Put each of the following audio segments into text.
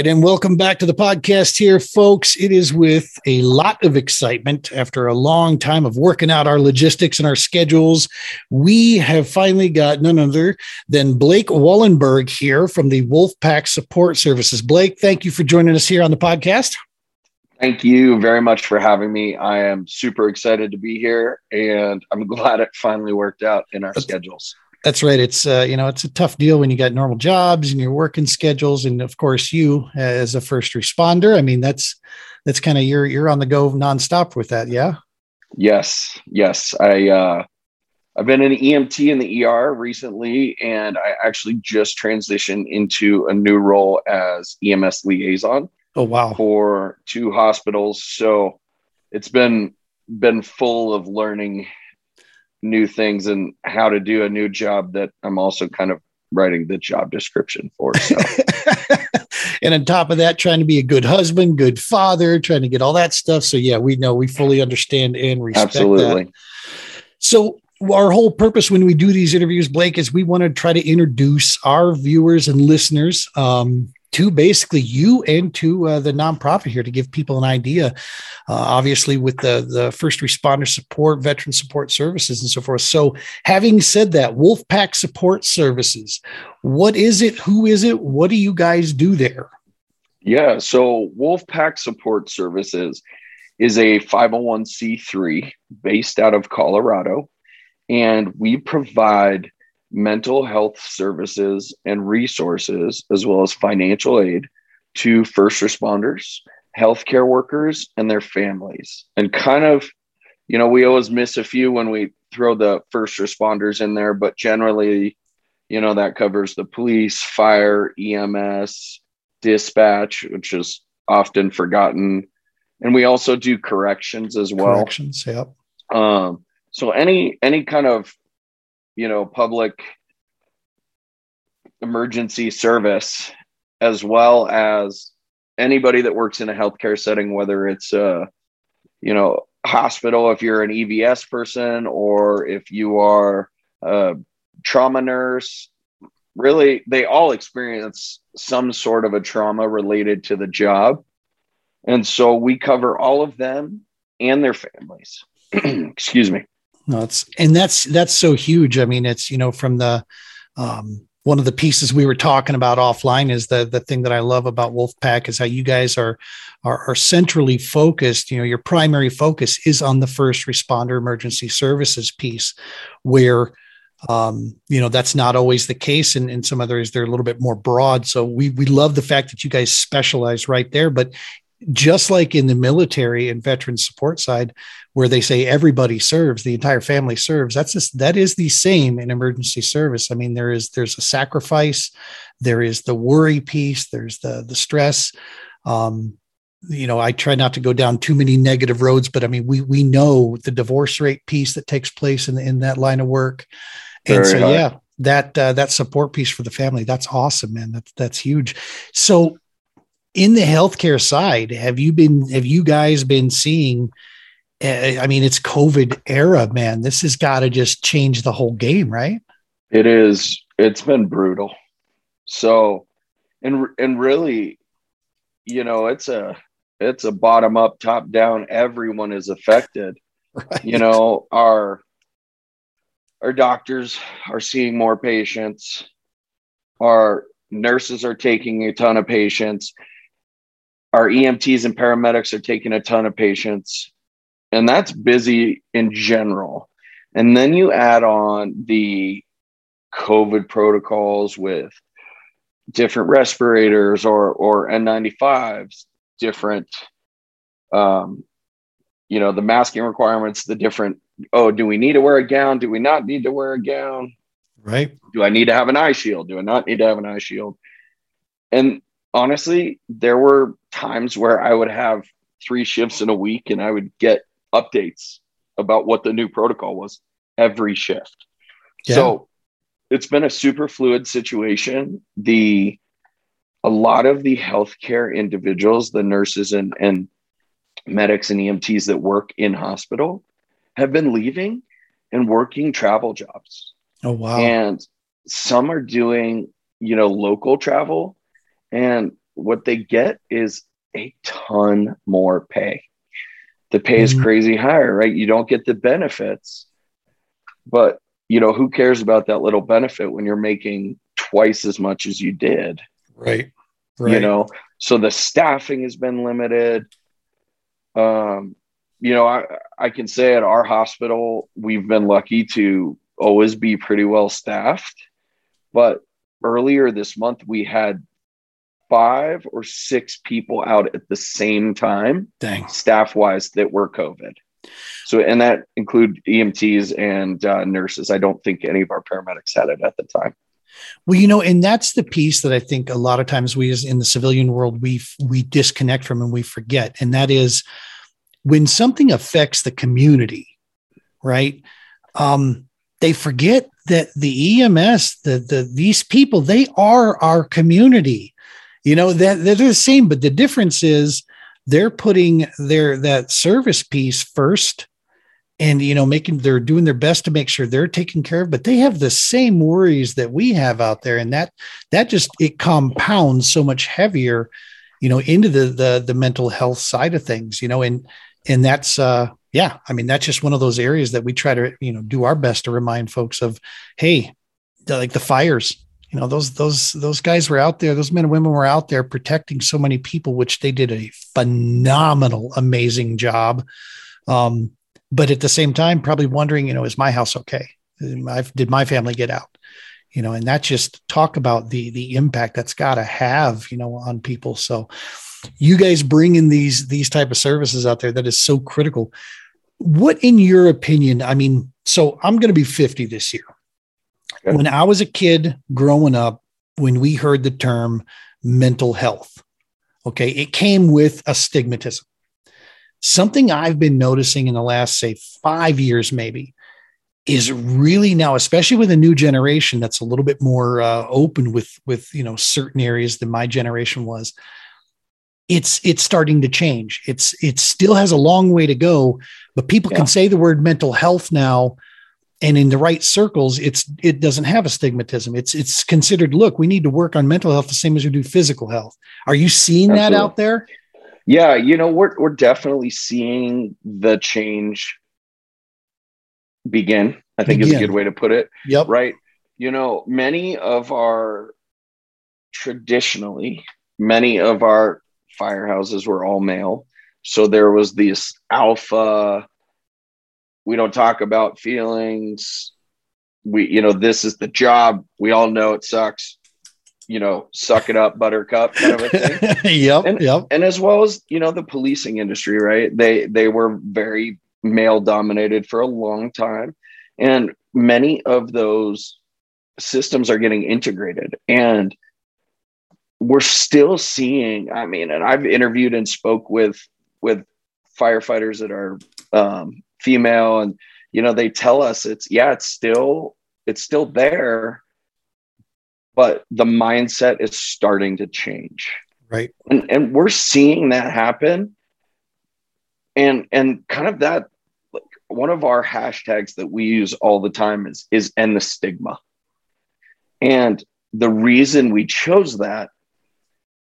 Right, and welcome back to the podcast here, folks. It is with a lot of excitement after a long time of working out our logistics and our schedules. We have finally got none other than Blake Wollenberg here from the Wolfpack Support Services. Blake, thank you for joining us here on the podcast. Thank you very much for having me. I am super excited to be here, and I'm glad it finally worked out in our schedules. That's right. It's uh, you know it's a tough deal when you got normal jobs and your working schedules, and of course you as a first responder. I mean that's that's kind of you're you're on the go nonstop with that. Yeah. Yes. Yes. I uh, I've been an EMT in the ER recently, and I actually just transitioned into a new role as EMS liaison. Oh wow! For two hospitals, so it's been been full of learning new things and how to do a new job that I'm also kind of writing the job description for. So. and on top of that, trying to be a good husband, good father, trying to get all that stuff. So yeah, we know we fully understand and respect Absolutely. that. So our whole purpose when we do these interviews, Blake, is we want to try to introduce our viewers and listeners um, to basically you and to uh, the nonprofit here to give people an idea. Uh, obviously, with the the first responder support, veteran support services, and so forth. So, having said that, Wolfpack Support Services, what is it? Who is it? What do you guys do there? Yeah, so Wolfpack Support Services is a 501c3 based out of Colorado, and we provide mental health services and resources, as well as financial aid to first responders, healthcare workers, and their families. And kind of, you know, we always miss a few when we throw the first responders in there, but generally, you know, that covers the police, fire, EMS, dispatch, which is often forgotten. And we also do corrections as well. Corrections, yep. Um, so any any kind of you know public emergency service as well as anybody that works in a healthcare setting whether it's a you know hospital if you're an evs person or if you are a trauma nurse really they all experience some sort of a trauma related to the job. And so we cover all of them and their families. Excuse me no, it's and that's that's so huge. I mean, it's you know from the um, one of the pieces we were talking about offline is the the thing that I love about Wolfpack is how you guys are, are are centrally focused. You know, your primary focus is on the first responder emergency services piece, where um, you know that's not always the case and in some other others they're a little bit more broad so we we love the fact that you guys specialize right there but just like in the military and veteran support side where they say everybody serves the entire family serves that's just that is the same in emergency service. I mean there is there's a sacrifice there is the worry piece there's the the stress. Um, you know i try not to go down too many negative roads but i mean we we know the divorce rate piece that takes place in in that line of work. And Very so high. yeah that uh, that support piece for the family that's awesome man. That's that's huge. So in the healthcare side, have you been have you guys been seeing? Uh, I mean, it's COVID era, man. This has got to just change the whole game, right? It is. It's been brutal. So, and and really, you know, it's a it's a bottom up, top down. Everyone is affected. Right. You know, our our doctors are seeing more patients. Our nurses are taking a ton of patients our EMTs and paramedics are taking a ton of patients, and that's busy in general. And then you add on the COVID protocols with different respirators or or N95s, different um, you know, the masking requirements, the different, oh, do we need to wear a gown? Do we not need to wear a gown? Right. Do I need to have an eye shield? Do I not need to have an eye shield? And honestly, there were times where I would have three shifts in a week and I would get updates about what the new protocol was every shift. Yeah. So it's been a super fluid situation. The a lot of the healthcare individuals, the nurses and, and medics and EMTs that work in hospital have been leaving and working travel jobs. Oh wow. And some are doing, you know, local travel and what they get is a ton more pay. The pay is mm-hmm. crazy higher, right? You don't get the benefits, but you know, who cares about that little benefit when you're making twice as much as you did? Right. Right. You know, so the staffing has been limited. Um, you know, I, I can say at our hospital, we've been lucky to always be pretty well staffed. But earlier this month, we had five or six people out at the same time, Dang. staff wise, that were COVID. So, and that include EMTs and uh, nurses. I don't think any of our paramedics had it at the time. Well, you know, and that's the piece that I think a lot of times we, as in the civilian world, we we disconnect from and we forget, and that is when something affects the community, right? Um, they forget that the EMS, the the these people, they are our community. You know that they're the same, but the difference is they're putting their that service piece first and you know making they're doing their best to make sure they're taken care of but they have the same worries that we have out there. And that that just it compounds so much heavier you know into the the the mental health side of things you know and and that's uh yeah i mean that's just one of those areas that we try to you know do our best to remind folks of hey like the fires you know those those those guys were out there those men and women were out there protecting so many people which they did a phenomenal amazing job um but at the same time, probably wondering, you know, is my house okay? Did my family get out? You know, and that just talk about the the impact that's got to have, you know, on people. So, you guys bring in these these type of services out there that is so critical. What, in your opinion? I mean, so I'm going to be 50 this year. When I was a kid growing up, when we heard the term mental health, okay, it came with a stigmatism something I've been noticing in the last, say, five years, maybe, is really now, especially with a new generation that's a little bit more uh, open with with you know certain areas than my generation was. It's it's starting to change. It's it still has a long way to go, but people yeah. can say the word mental health now and in the right circles it's it doesn't have a stigmatism it's it's considered look we need to work on mental health the same as we do physical health are you seeing Absolutely. that out there yeah, you know, we're we're definitely seeing the change begin. I think begin. is a good way to put it. Yep. Right. You know, many of our traditionally, many of our firehouses were all male. So there was this alpha, we don't talk about feelings. We, you know, this is the job. We all know it sucks you know, suck it up, buttercup kind of a thing. yep. And, yep. And as well as, you know, the policing industry, right? They they were very male dominated for a long time. And many of those systems are getting integrated. And we're still seeing, I mean, and I've interviewed and spoke with with firefighters that are um, female and you know they tell us it's yeah it's still it's still there but the mindset is starting to change. Right. And, and we're seeing that happen. And and kind of that like one of our hashtags that we use all the time is is end the stigma. And the reason we chose that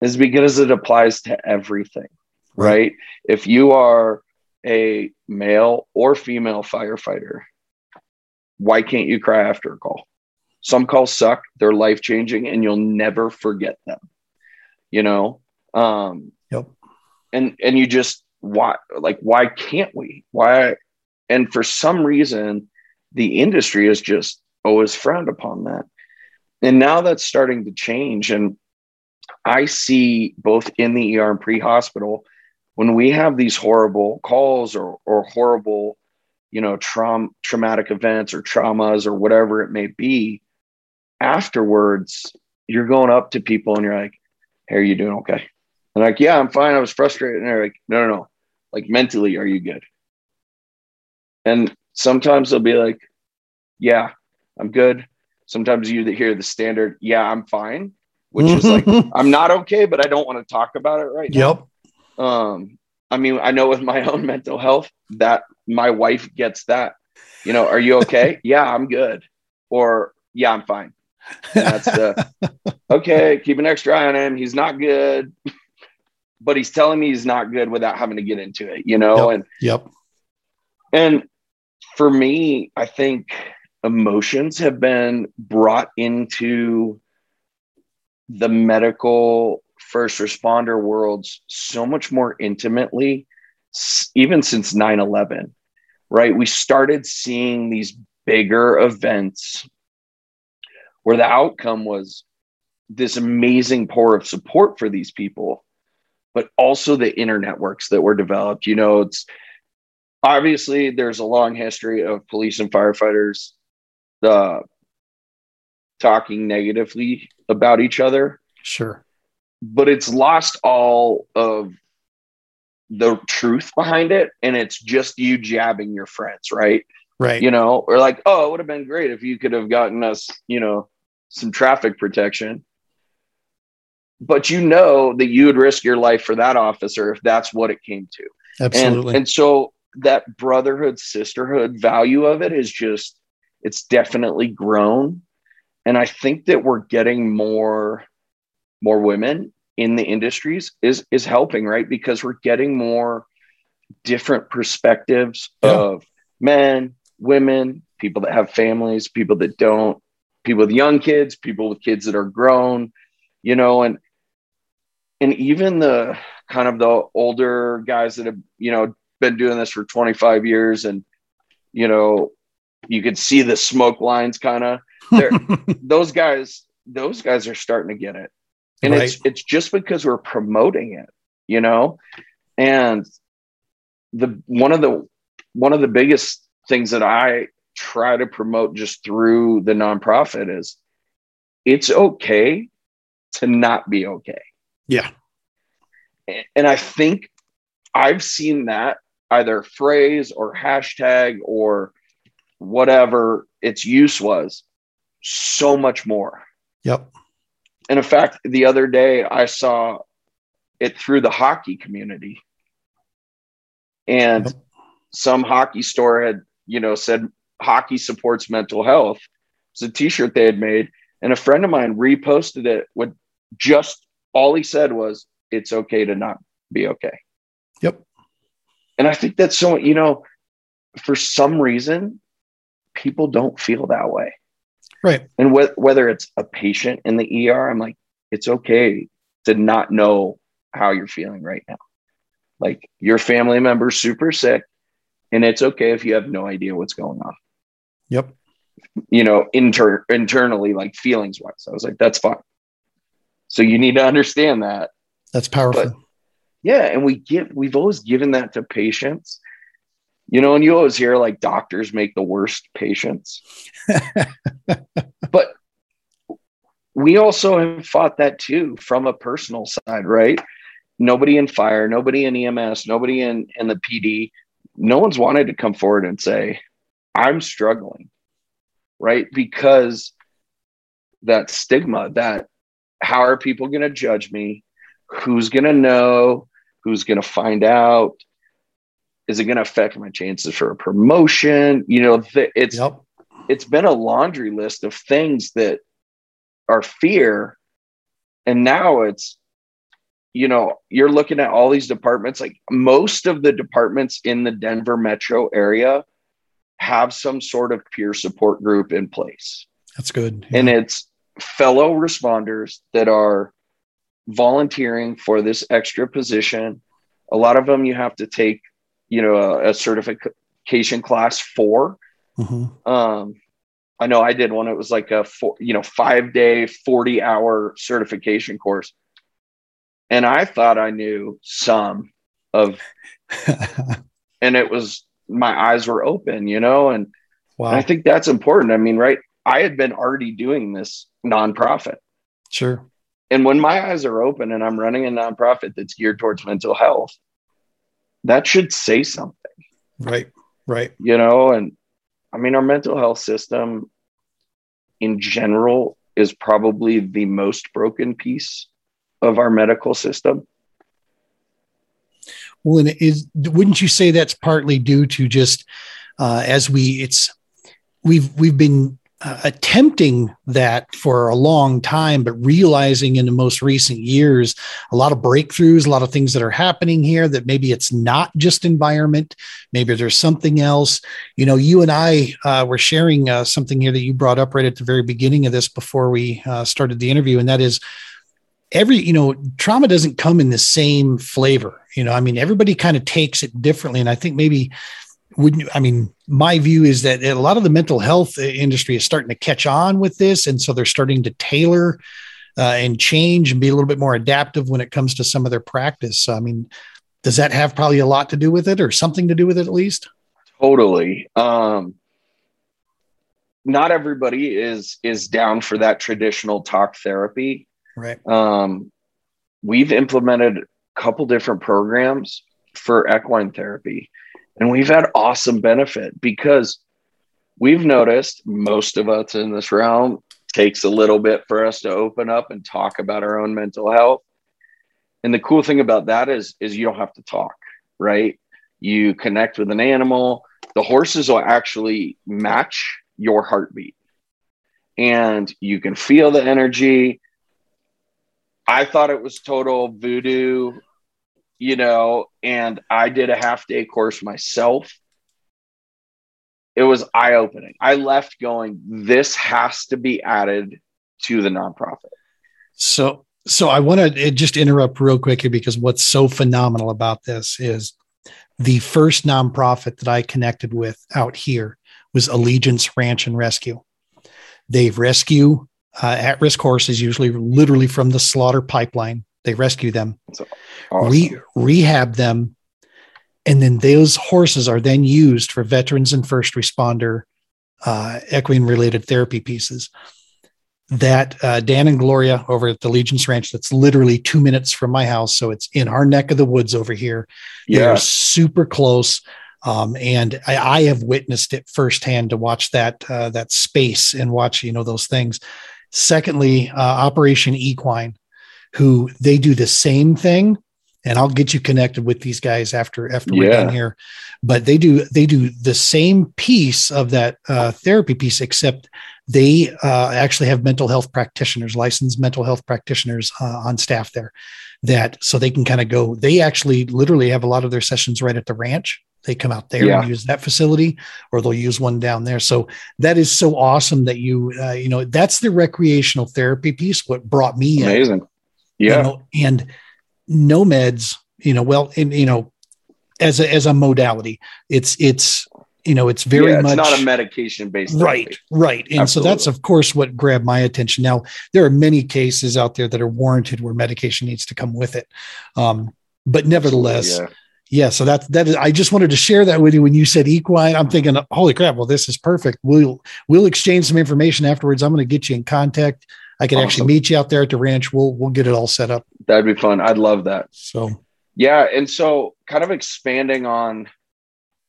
is because it applies to everything right, right? if you are a male or female firefighter why can't you cry after a call some calls suck, they're life changing, and you'll never forget them. You know? Um, yep. And and you just why like why can't we? Why and for some reason the industry is just always frowned upon that. And now that's starting to change. And I see both in the ER and pre-hospital when we have these horrible calls or or horrible, you know, traum traumatic events or traumas or whatever it may be, afterwards, you're going up to people and you're like, Hey, are you doing okay? And like, yeah, I'm fine. I was frustrated. And they're like, no, no, no. Like mentally, are you good? And sometimes they'll be like, yeah, I'm good. Sometimes you hear the standard, yeah, I'm fine, which is like, I'm not okay, but I don't want to talk about it right now. Um, I mean, I know with my own mental health that my wife gets that. You know, are you okay? yeah, I'm good. Or yeah, I'm fine that's the okay. Keep an extra eye on him. He's not good, but he's telling me he's not good without having to get into it. You know, yep. and yep. And for me, I think emotions have been brought into the medical first responder worlds so much more intimately, even since 9 11, right? We started seeing these bigger events where the outcome was this amazing pour of support for these people, but also the inner networks that were developed. You know, it's obviously there's a long history of police and firefighters uh, talking negatively about each other. Sure. But it's lost all of the truth behind it. And it's just you jabbing your friends, right? Right. You know, or like, oh, it would have been great if you could have gotten us, you know, some traffic protection. But you know that you would risk your life for that officer if that's what it came to. Absolutely. And, and so that brotherhood, sisterhood value of it is just, it's definitely grown. And I think that we're getting more, more women in the industries is, is helping, right? Because we're getting more different perspectives yeah. of men, women, people that have families, people that don't, people with young kids, people with kids that are grown, you know, and and even the kind of the older guys that have, you know, been doing this for 25 years and you know, you could see the smoke lines kind of there. those guys those guys are starting to get it. And right. it's it's just because we're promoting it, you know? And the one of the one of the biggest things that I try to promote just through the nonprofit is it's okay to not be okay. Yeah. And I think I've seen that either phrase or hashtag or whatever its use was so much more. Yep. And in fact, the other day I saw it through the hockey community. And some hockey store had, you know, said hockey supports mental health. It's a t-shirt they had made. And a friend of mine reposted it with just all he said was, it's okay to not be okay. Yep. And I think that's so, you know, for some reason, people don't feel that way. Right. And wh- whether it's a patient in the ER, I'm like, it's okay to not know how you're feeling right now. Like your family member's super sick, and it's okay if you have no idea what's going on. Yep. You know, inter- internally, like feelings wise, I was like, that's fine. So you need to understand that. That's powerful. But, yeah, and we give we've always given that to patients. You know, and you always hear like doctors make the worst patients. but we also have fought that too from a personal side, right? Nobody in fire, nobody in EMS, nobody in, in the PD, no one's wanted to come forward and say, I'm struggling, right? Because that stigma, that how are people going to judge me? Who's going to know? Who's going to find out? Is it going to affect my chances for a promotion? You know, th- it's yep. it's been a laundry list of things that are fear, and now it's you know you're looking at all these departments. Like most of the departments in the Denver metro area have some sort of peer support group in place. That's good, yeah. and it's fellow responders that are volunteering for this extra position. A lot of them you have to take, you know, a, a certification class for. Mm-hmm. Um, I know I did one. It was like a four, you know, five day, 40 hour certification course. And I thought I knew some of, and it was, my eyes were open, you know, and, wow. and I think that's important. I mean, right. I had been already doing this nonprofit. Sure. And when my eyes are open and I'm running a nonprofit that's geared towards mental health, that should say something. Right. Right. You know, and I mean, our mental health system in general is probably the most broken piece of our medical system. Well, and is wouldn't you say that's partly due to just uh, as we it's we've we've been uh, attempting that for a long time, but realizing in the most recent years a lot of breakthroughs, a lot of things that are happening here that maybe it's not just environment, maybe there's something else. You know, you and I uh, were sharing uh, something here that you brought up right at the very beginning of this before we uh, started the interview, and that is every you know trauma doesn't come in the same flavor you know i mean everybody kind of takes it differently and i think maybe wouldn't I mean, my view is that a lot of the mental health industry is starting to catch on with this. And so they're starting to tailor uh, and change and be a little bit more adaptive when it comes to some of their practice. So, I mean, does that have probably a lot to do with it or something to do with it at least? Totally. Um, not everybody is is down for that traditional talk therapy. Right. Um, we've implemented a couple different programs for equine therapy and we've had awesome benefit because we've noticed most of us in this realm takes a little bit for us to open up and talk about our own mental health. And the cool thing about that is is you don't have to talk, right? You connect with an animal. The horses will actually match your heartbeat. And you can feel the energy. I thought it was total voodoo you know, and I did a half day course myself. It was eye opening. I left going, this has to be added to the nonprofit. So, so I want to just interrupt real quickly because what's so phenomenal about this is the first nonprofit that I connected with out here was Allegiance Ranch and Rescue. They've rescue uh, at risk horses, usually literally from the slaughter pipeline. They rescue them, awesome. re- rehab them, and then those horses are then used for veterans and first responder uh, equine related therapy pieces. That uh, Dan and Gloria over at the Allegiance Ranch, that's literally two minutes from my house. So it's in our neck of the woods over here. Yeah. They're super close. Um, and I, I, have witnessed it firsthand to watch that uh, that space and watch you know those things. Secondly, uh, Operation Equine who they do the same thing and I'll get you connected with these guys after after we're done here. But they do they do the same piece of that uh, therapy piece, except they uh, actually have mental health practitioners, licensed mental health practitioners uh, on staff there. That so they can kind of go. They actually literally have a lot of their sessions right at the ranch. They come out there yeah. and use that facility, or they'll use one down there. So that is so awesome that you uh, you know that's the recreational therapy piece. What brought me in amazing. In yeah. You know, and no meds, you know, well, and you know, as a as a modality, it's it's you know, it's very yeah, it's much not a medication based. Right, therapy. right. And Absolutely. so that's of course what grabbed my attention. Now, there are many cases out there that are warranted where medication needs to come with it. Um, but nevertheless, yeah. yeah. so that that is I just wanted to share that with you when you said equine. I'm thinking, holy crap, well, this is perfect. We'll we'll exchange some information afterwards. I'm going to get you in contact I can awesome. actually meet you out there at the ranch. We'll we'll get it all set up. That'd be fun. I'd love that. So yeah, and so kind of expanding on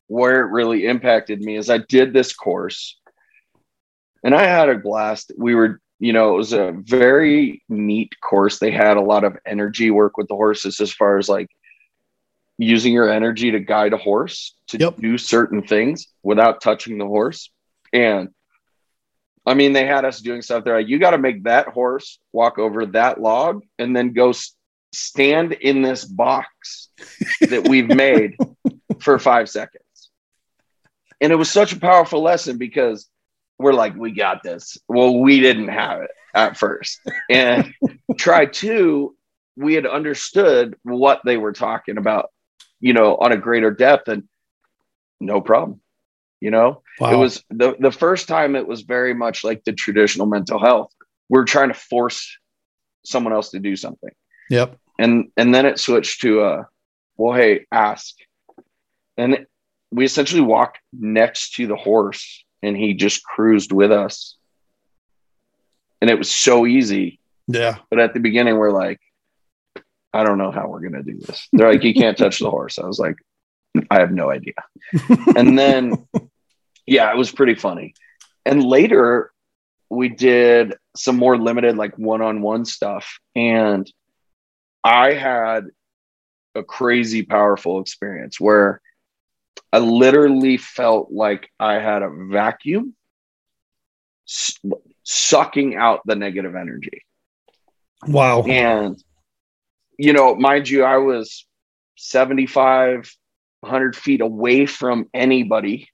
where it really impacted me is I did this course and I had a blast. We were, you know, it was a very neat course. They had a lot of energy work with the horses as far as like using your energy to guide a horse to yep. do certain things without touching the horse. And I mean, they had us doing stuff there. Like, you got to make that horse walk over that log and then go stand in this box that we've made for five seconds. And it was such a powerful lesson because we're like, we got this. Well, we didn't have it at first. And try two, we had understood what they were talking about, you know, on a greater depth and no problem you know? Wow. it was the, the first time it was very much like the traditional mental health. We're trying to force someone else to do something. Yep. And and then it switched to uh well hey ask. And it, we essentially walked next to the horse and he just cruised with us. And it was so easy. Yeah. But at the beginning we're like i don't know how we're gonna do this. They're like you can't touch the horse. I was like I have no idea. and then, yeah, it was pretty funny. And later, we did some more limited, like one on one stuff. And I had a crazy powerful experience where I literally felt like I had a vacuum sucking out the negative energy. Wow. And, you know, mind you, I was 75, 100 feet away from anybody.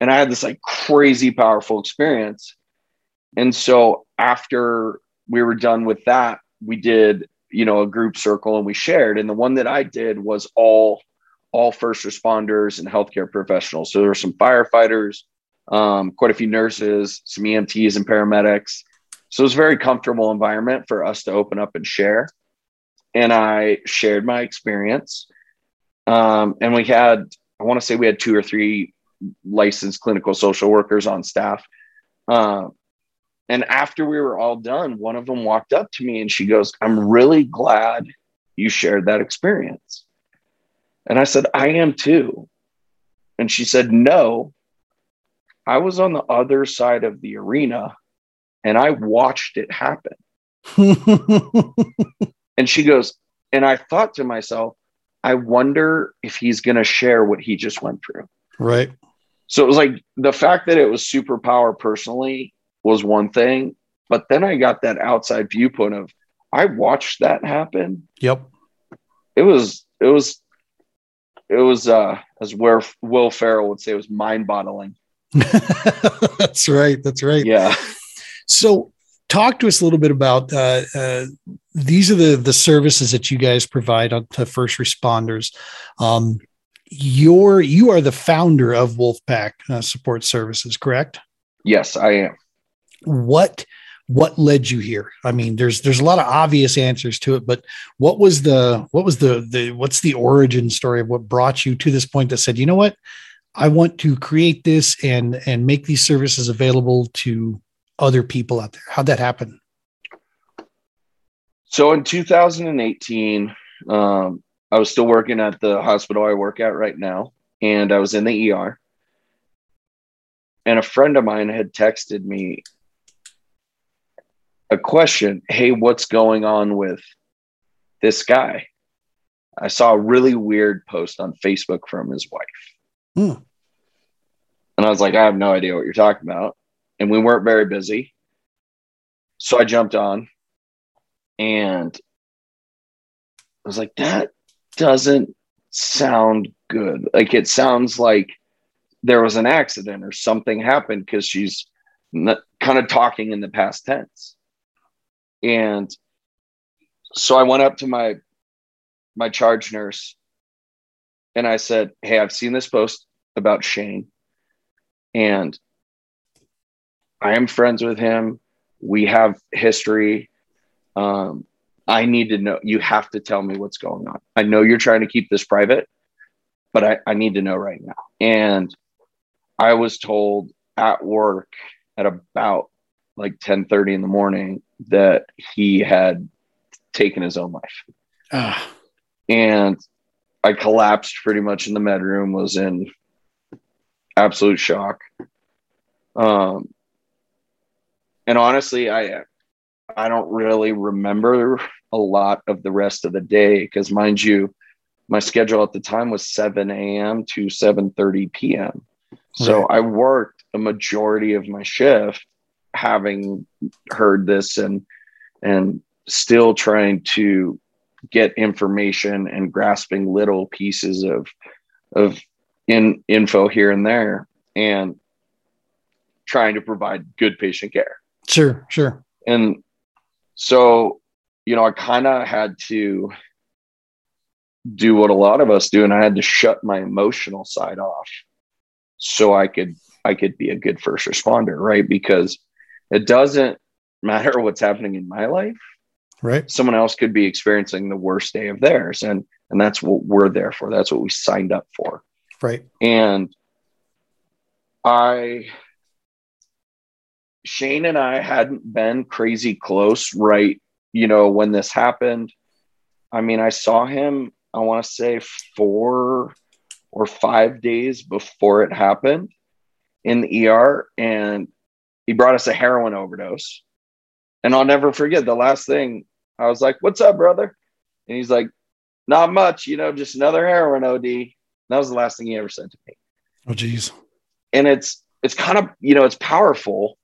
And I had this like crazy powerful experience. And so after we were done with that, we did, you know, a group circle and we shared. And the one that I did was all all first responders and healthcare professionals. So there were some firefighters, um, quite a few nurses, some EMTs and paramedics. So it was a very comfortable environment for us to open up and share. And I shared my experience. Um, and we had, I want to say we had two or three licensed clinical social workers on staff. Uh, and after we were all done, one of them walked up to me and she goes, I'm really glad you shared that experience. And I said, I am too. And she said, No, I was on the other side of the arena and I watched it happen. and she goes, And I thought to myself, I wonder if he's going to share what he just went through. right. So it was like the fact that it was superpower personally was one thing. But then I got that outside viewpoint of, I watched that happen. Yep. It was, it was, it was, uh, as where Will Ferrell would say, it was mind boggling. that's right. That's right. Yeah. So, talk to us a little bit about uh, uh, these are the the services that you guys provide to first responders. Um, you're you are the founder of Wolfpack uh, Support Services, correct? Yes, I am. What what led you here? I mean, there's there's a lot of obvious answers to it, but what was the what was the the what's the origin story of what brought you to this point that said, you know what, I want to create this and and make these services available to other people out there. How'd that happen? So in 2018, um, I was still working at the hospital I work at right now, and I was in the ER. And a friend of mine had texted me a question Hey, what's going on with this guy? I saw a really weird post on Facebook from his wife. Hmm. And I was like, I have no idea what you're talking about. And we weren't very busy. So I jumped on and I was like, that doesn't sound good. Like it sounds like there was an accident or something happened because she's kind of talking in the past tense. And so I went up to my my charge nurse and I said, Hey, I've seen this post about Shane, and I am friends with him. We have history. Um, I need to know. You have to tell me what's going on. I know you're trying to keep this private, but I, I need to know right now. And I was told at work at about like 10 30 in the morning that he had taken his own life. Ah, And I collapsed pretty much in the med room, was in absolute shock. Um, and honestly, I I don't really remember a lot of the rest of the day because, mind you, my schedule at the time was 7 a.m. to 7:30 p.m. So Right. I worked a majority of my shift having heard this and and still trying to get information and grasping little pieces of of in info here and there and trying to provide good patient care sure, sure. and so you know i kind of had to do what a lot of us do and i had to shut my emotional side off so i could i could be a good first responder right because it doesn't matter what's happening in my life Right. someone else could be experiencing the worst day of theirs and and that's what we're there for that's what we signed up for Right. and I, Shane and I hadn't been crazy close, right? You know, when this happened, I mean, I saw him, I want to say four or five days before it happened in the ER, and he brought us a heroin overdose. And I'll never forget the last thing I was like, What's up, brother? And he's like, Not much, you know, just another heroin OD. That was the last thing he ever said to me Oh, geez. and it's it's kind of you know it's powerful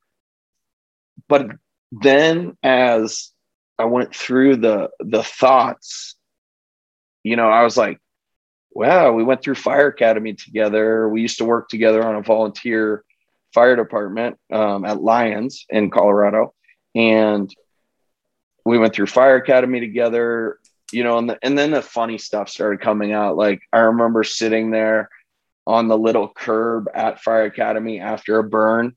but then as i went through the the thoughts you know i was like wow we went through fire academy together we used to work together on a volunteer fire department um, at lyons in colorado and we went through fire academy together you know and, the, and then the funny stuff started coming out like i remember sitting there on the little curb at Fire Academy after a burn.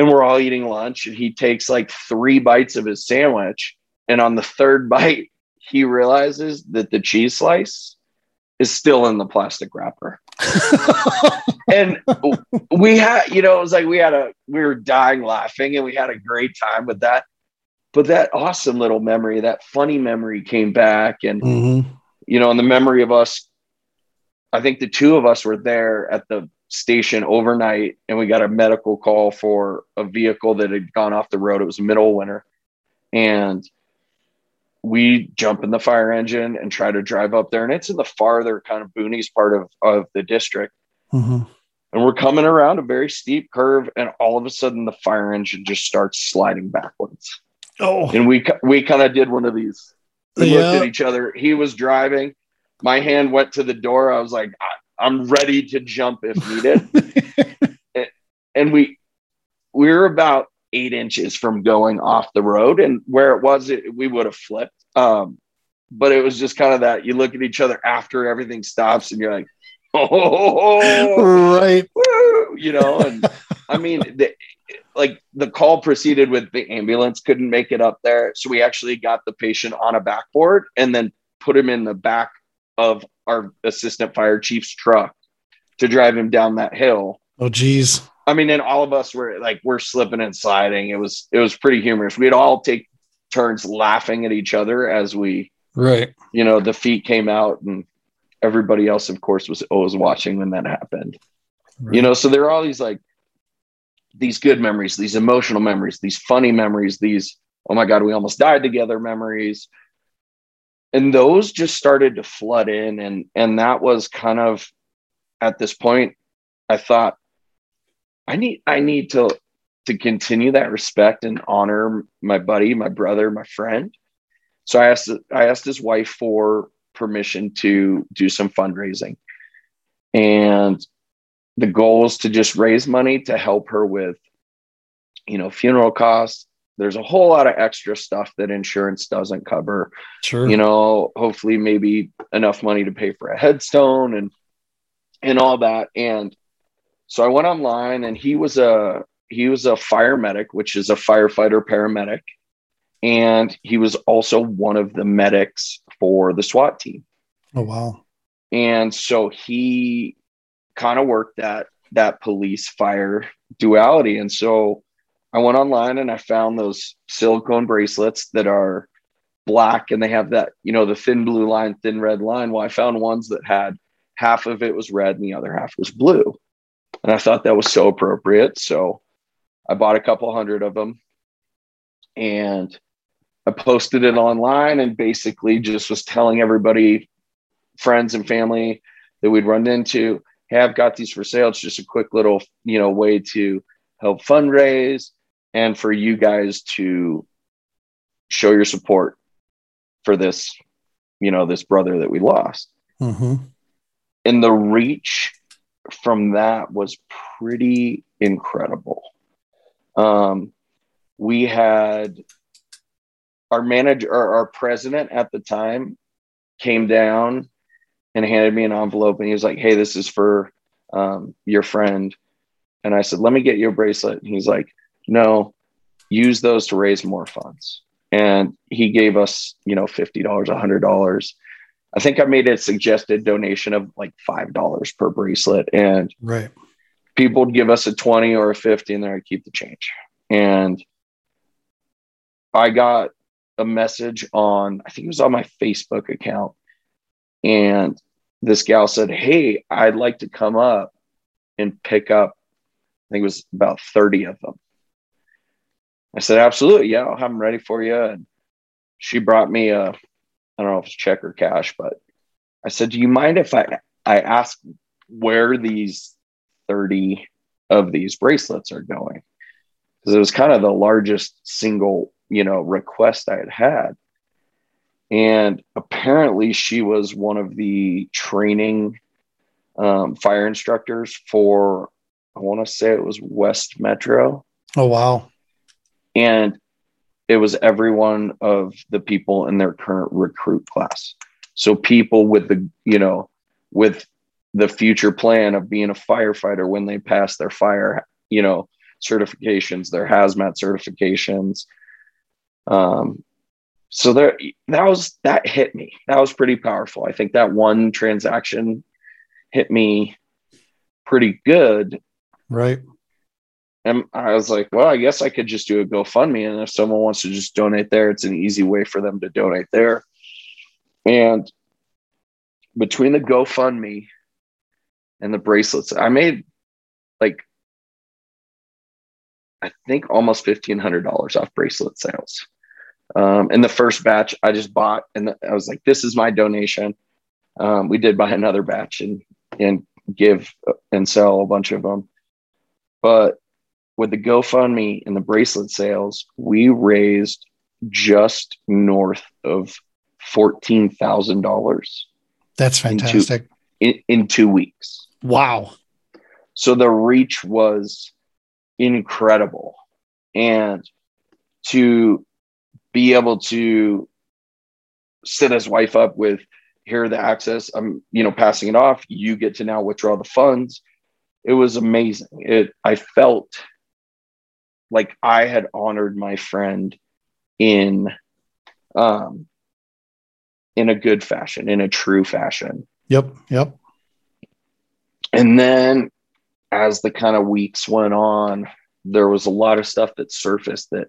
And we're all eating lunch, and he takes like three bites of his sandwich. And on the third bite, he realizes that the cheese slice is still in the plastic wrapper. and we had, you know, it was like we had a, we were dying laughing and we had a great time with that. But that awesome little memory, that funny memory came back. And, mm-hmm. you know, and the memory of us I think the two of us were there at the station overnight and we got a medical call for a vehicle that had gone off the road. It was middle winter. And we jump in the fire engine and try to drive up there. And it's in the farther kind of boonies part of, of the district. Mm-hmm. And we're coming around a very steep curve, and all of a sudden the fire engine just starts sliding backwards. Oh, and we we kind of did one of these. We yeah. looked at each other. He was driving my hand went to the door. I was like, I'm ready to jump if needed. and we we were about eight inches from going off the road, and where it was, it, we would have flipped. Um, but it was just kind of that you look at each other after everything stops, and you're like, oh, right, woo, you know. And I mean, the, like the call proceeded with the ambulance couldn't make it up there, so we actually got the patient on a backboard and then put him in the back of our assistant fire chief's truck to drive him down that hill. Oh, geez. I mean, and all of us were like, we're slipping and sliding. It was, it was pretty humorous. We'd all take turns laughing at each other as we, right. You know, the feet came out and everybody else, of course, was always watching when that happened. Right. You know, so there are all these like, these good memories, these emotional memories, these funny memories, these, oh my God, we almost died together memories and those just started to flood in and and that was kind of at this point i thought i need i need to to continue that respect and honor my buddy my brother my friend. So i asked i asked his wife for permission to do some fundraising. And the goal is to just raise money to help her with you know funeral costs there's a whole lot of extra stuff that insurance doesn't cover. Sure. You know, hopefully maybe enough money to pay for a headstone and and all that. And so I went online and he was a he was a fire medic, which is a firefighter paramedic. And he was also one of the medics for the SWAT team. Oh wow. And so he kind of worked that that police fire duality. And so I went online and I found those silicone bracelets that are black and they have that, you know, the thin blue line, thin red line. Well, I found ones that had half of it was red and the other half was blue. And I thought that was so appropriate. So I bought a couple hundred of them and I posted it online and basically just was telling everybody, friends and family that we'd run into, hey, I've got these for sale. It's just a quick little, you know, way to help fundraise and for you guys to show your support for this, you know, this brother that we lost. Mm-hmm. And the reach from that was pretty incredible. Um, we had our manager, our, our president at the time came down and handed me an envelope and he was like, Hey, this is for um, your friend. And I said, Let me get you a bracelet. And he's like, no, use those to raise more funds. And he gave us, you know, $50, $100. I think I made a suggested donation of like $5 per bracelet. And right. people would give us a 20 or a 50 and then I'd keep the change. And I got a message on, I think it was on my Facebook account. And this gal said, Hey, I'd like to come up and pick up, I think it was about 30 of them. I said, absolutely. Yeah, I'll have them ready for you. And she brought me a, I don't know if it's check or cash, but I said, do you mind if I, I ask where these 30 of these bracelets are going because it was kind of the largest single you know request i had had and apparently she was one of the training um, fire instructors for i want to say it was west metro oh wow and it was every one of the people in their current recruit class. So people with the you know with the future plan of being a firefighter when they pass their fire you know certifications their hazmat certifications. Um so there that was that hit me. That was pretty powerful. I think that one transaction hit me pretty good. Right and i was like well i guess i could just do a gofundme and if someone wants to just donate there it's an easy way for them to donate there. And between the gofundme and the bracelets i made like i think almost $1500 off bracelet sales. Um, and the first batch I just bought, and I was like, "This is my donation." Um, we did buy another batch and and give and sell a bunch of them, but with the GoFundMe and the bracelet sales, we raised just north of fourteen thousand dollars. That's fantastic. In two, in, in two weeks. Wow. So the reach was incredible, and to be able to set his wife up with here the access i'm you know passing it off you get to now withdraw the funds it was amazing it i felt like i had honored my friend in um in a good fashion in a true fashion yep yep and then as the kind of weeks went on there was a lot of stuff that surfaced that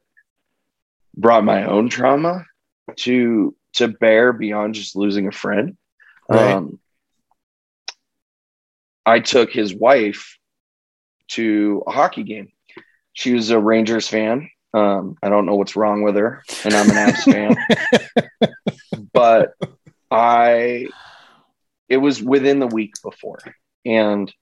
brought my own trauma to to bear beyond just losing a friend. Right. Um, I took his wife to a hockey game. She was a Rangers fan. Um, I don't know what's wrong with her, and I'm an Avs fan. But I, it was within the week before, and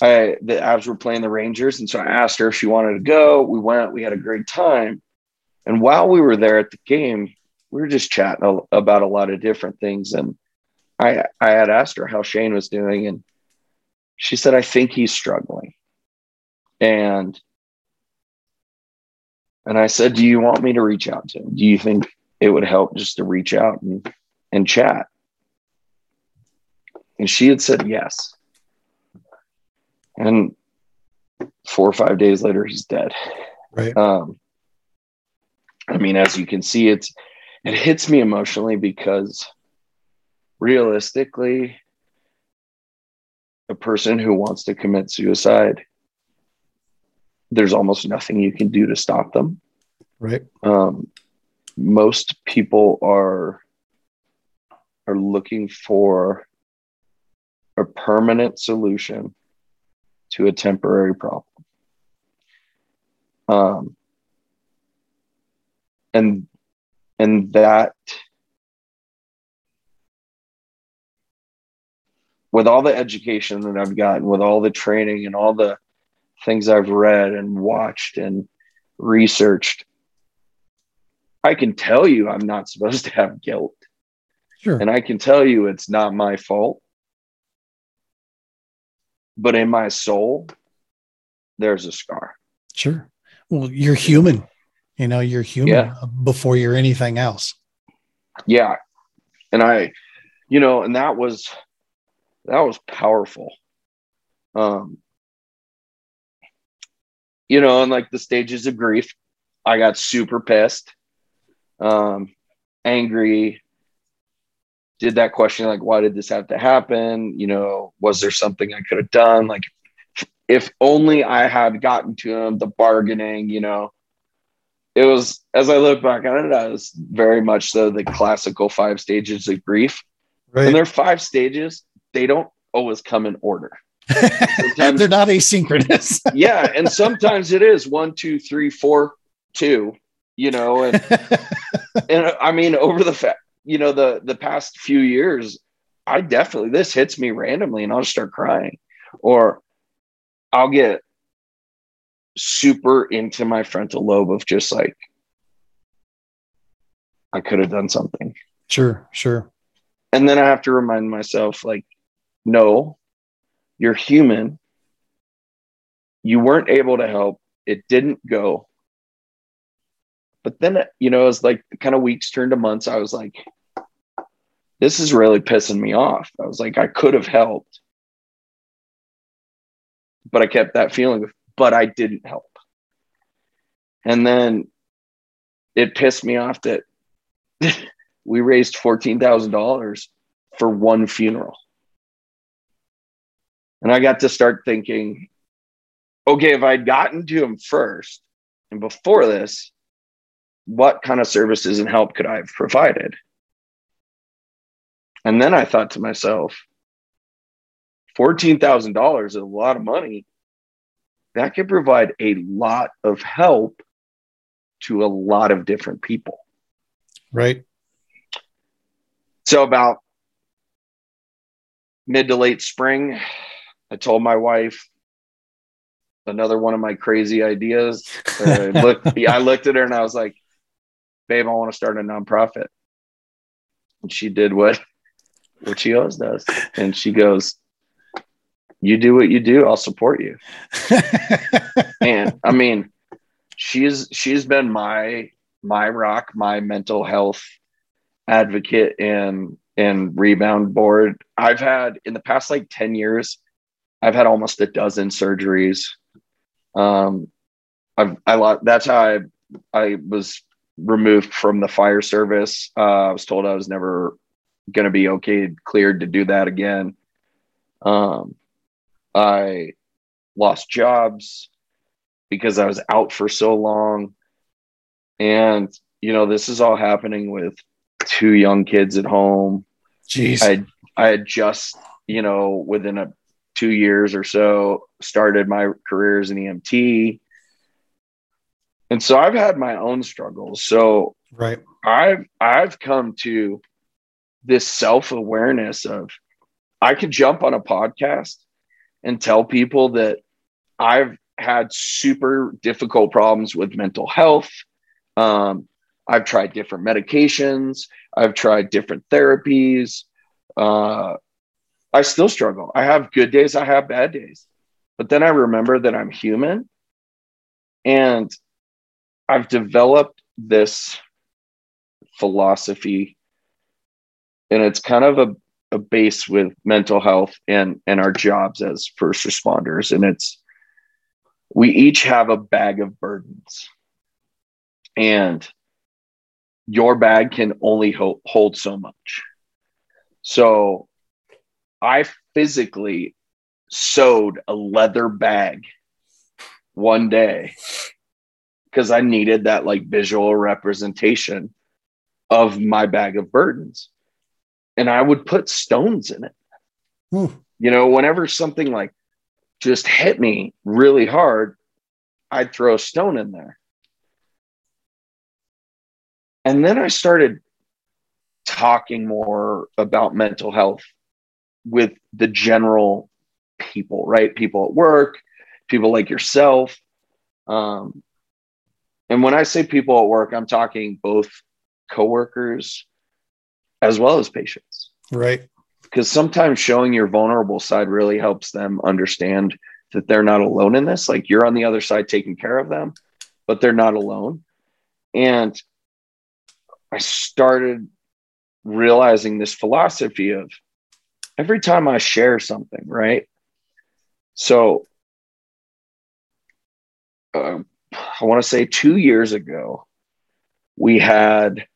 I the Avs were playing the Rangers, and so I asked her if she wanted to go. We went. We had a great time. And while we were there at the game, we were just chatting about a lot of different things. And I, I had asked her how Shane was doing, and she said, I think he's struggling. And and I said, Do you want me to reach out to him? Do you think it would help just to reach out and, and chat? And she had said yes. And four or five days later, he's dead. Right. Um, I mean, as you can see, it's it hits me emotionally because realistically, a person who wants to commit suicide, there's almost nothing you can do to stop them. Right. Um, most people are are looking for a permanent solution to a temporary problem. Um, and and that with all the education that I've gotten, with all the training and all the things I've read and watched and researched, I can tell you I'm not supposed to have guilt. Sure. And I can tell you it's not my fault. But in my soul, there's a scar. Sure. Well, you're human. You know, you're human yeah. before you're anything else. Yeah. And I, you know, and that was that was powerful. Um you know, and like the stages of grief, I got super pissed, um, angry, did that question like why did this have to happen you know was there something i could have done like if only i had gotten to him the bargaining you know it was as I look back on it, I was very much so the classical five stages of grief. Right. And there are five stages. They don't always come in order. Sometimes, They're not asynchronous. yeah, and sometimes it is one, two, three, four, two. You know, and and I mean over the fact, you know, the the past few years, I definitely this hits me randomly, and I'll start crying, or I'll get super into my frontal lobe of just like, I could have done something. Sure, sure. And then I have to remind myself, like, no, you're human. You weren't able to help. It didn't go. But then, you know, as like kind of weeks turned to months, I was like, this is really pissing me off. I was like, I could have helped. But I kept that feeling, of, but I didn't help. And then it pissed me off that we raised $14,000 for one funeral. And I got to start thinking, okay, if I'd gotten to him first and before this, what kind of services and help could I have provided? And then I thought to myself, $14,000 is a lot of money. That could provide a lot of help to a lot of different people. Right. So, about mid to late spring, I told my wife another one of my crazy ideas. I looked, I looked at her and I was like, "Babe, I want to start a nonprofit." And she did what what she always does, and she goes, "You do what you do. I'll support you." and I mean, she's she's been my my rock, my mental health advocate and and rebound board. I've had in the past like 10 years, I've had almost a dozen surgeries. Um, I've, I, that's how I, I was removed from the fire service. Uh, I was told I was never going to be okay, cleared to do that again. Um, I lost jobs because I was out for so long. And, you know, this is all happening with two young kids at home. Jeez. I, I had just, you know, within a two years or so started my career as an EMT. And so I've had my own struggles. So right. I've I've come to this self-awareness of I could jump on a podcast and tell people that I've had super difficult problems with mental health. Um, I've tried different medications. I've tried different therapies. Uh, I still struggle. I have good days, I have bad days. But then I remember that I'm human and I've developed this philosophy and it's kind of a, a base with mental health and and our jobs as first responders and it's we each have a bag of burdens and your bag can only ho- hold so much so I physically sewed a leather bag one day because I needed that like visual representation of my bag of burdens. And I would put stones in it. Hmm. You know, whenever something like just hit me really hard, I'd throw a stone in there. And then I started talking more about mental health with the general people, right? People at work, people like yourself. Um, and when I say people at work, I'm talking both coworkers as well as patients. Right. Because sometimes showing your vulnerable side really helps them understand that they're not alone in this. Like you're on the other side taking care of them, but they're not alone. And I started realizing this philosophy of every time I share something, right? So uh, I want to say two years ago, we had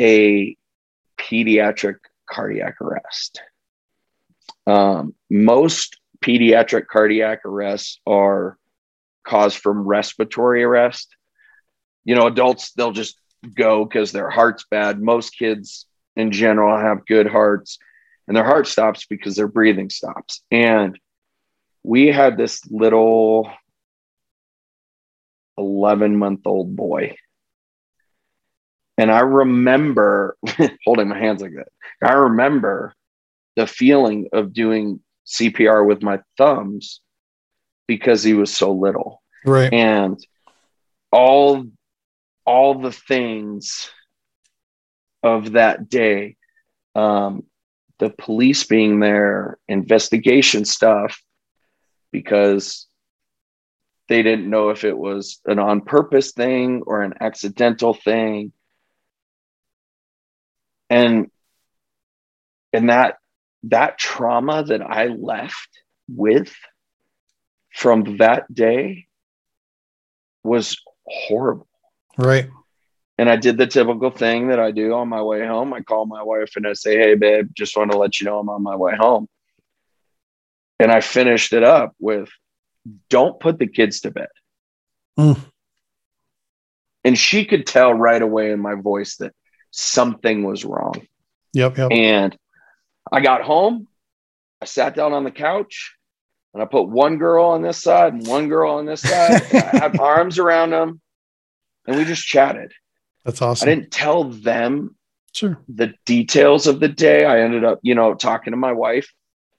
a pediatric cardiac arrest. Um, most pediatric cardiac arrests are caused from respiratory arrest. You know, adults, they'll just go because their heart's bad. Most kids in general have good hearts and their heart stops because their breathing stops. And we had this little 11 month old boy. And I remember holding my hands like that. I remember the feeling of doing CPR with my thumbs because he was so little. Right. And all all the things of that day um, the police being there investigation stuff because they didn't know if it was an on purpose thing or an accidental thing and and that that trauma that i left with from that day was horrible Right. And I did the typical thing that I do on my way home. I call my wife and I say, Hey, babe, just want to let you know I'm on my way home. And I finished it up with, Don't put the kids to bed. Mm. And she could tell right away in my voice that something was wrong. Yep. Yep. And I got home, I sat down on the couch, and I put one girl on this side and one girl on this side. I had arms around them, and we just chatted. That's awesome. I didn't tell them Sure. the details of the day. I ended up, you know, talking to my wife.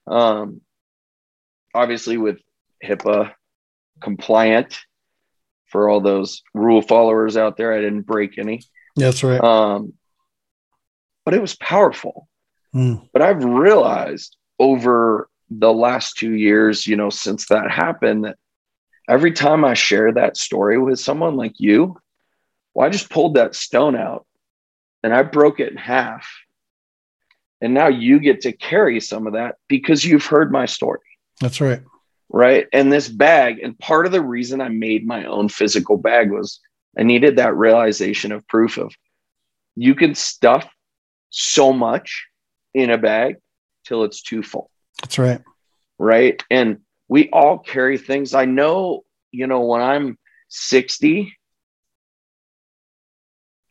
Um, obviously, with HIPAA compliant for all those rule followers out there, I didn't break any. That's right. Um, but it was powerful. Mm. But I've realized over the last two years, you know, since that happened, that every time I share that story with someone like you, well, I just pulled that stone out and I broke it in half. And now you get to carry some of that because you've heard my story, That's right. right? And this bag, and part of the reason I made my own physical bag was I needed that realization of proof of you can stuff so much in a bag till it's too full That's right. right? And we all carry things. I know, you know, when I'm 60,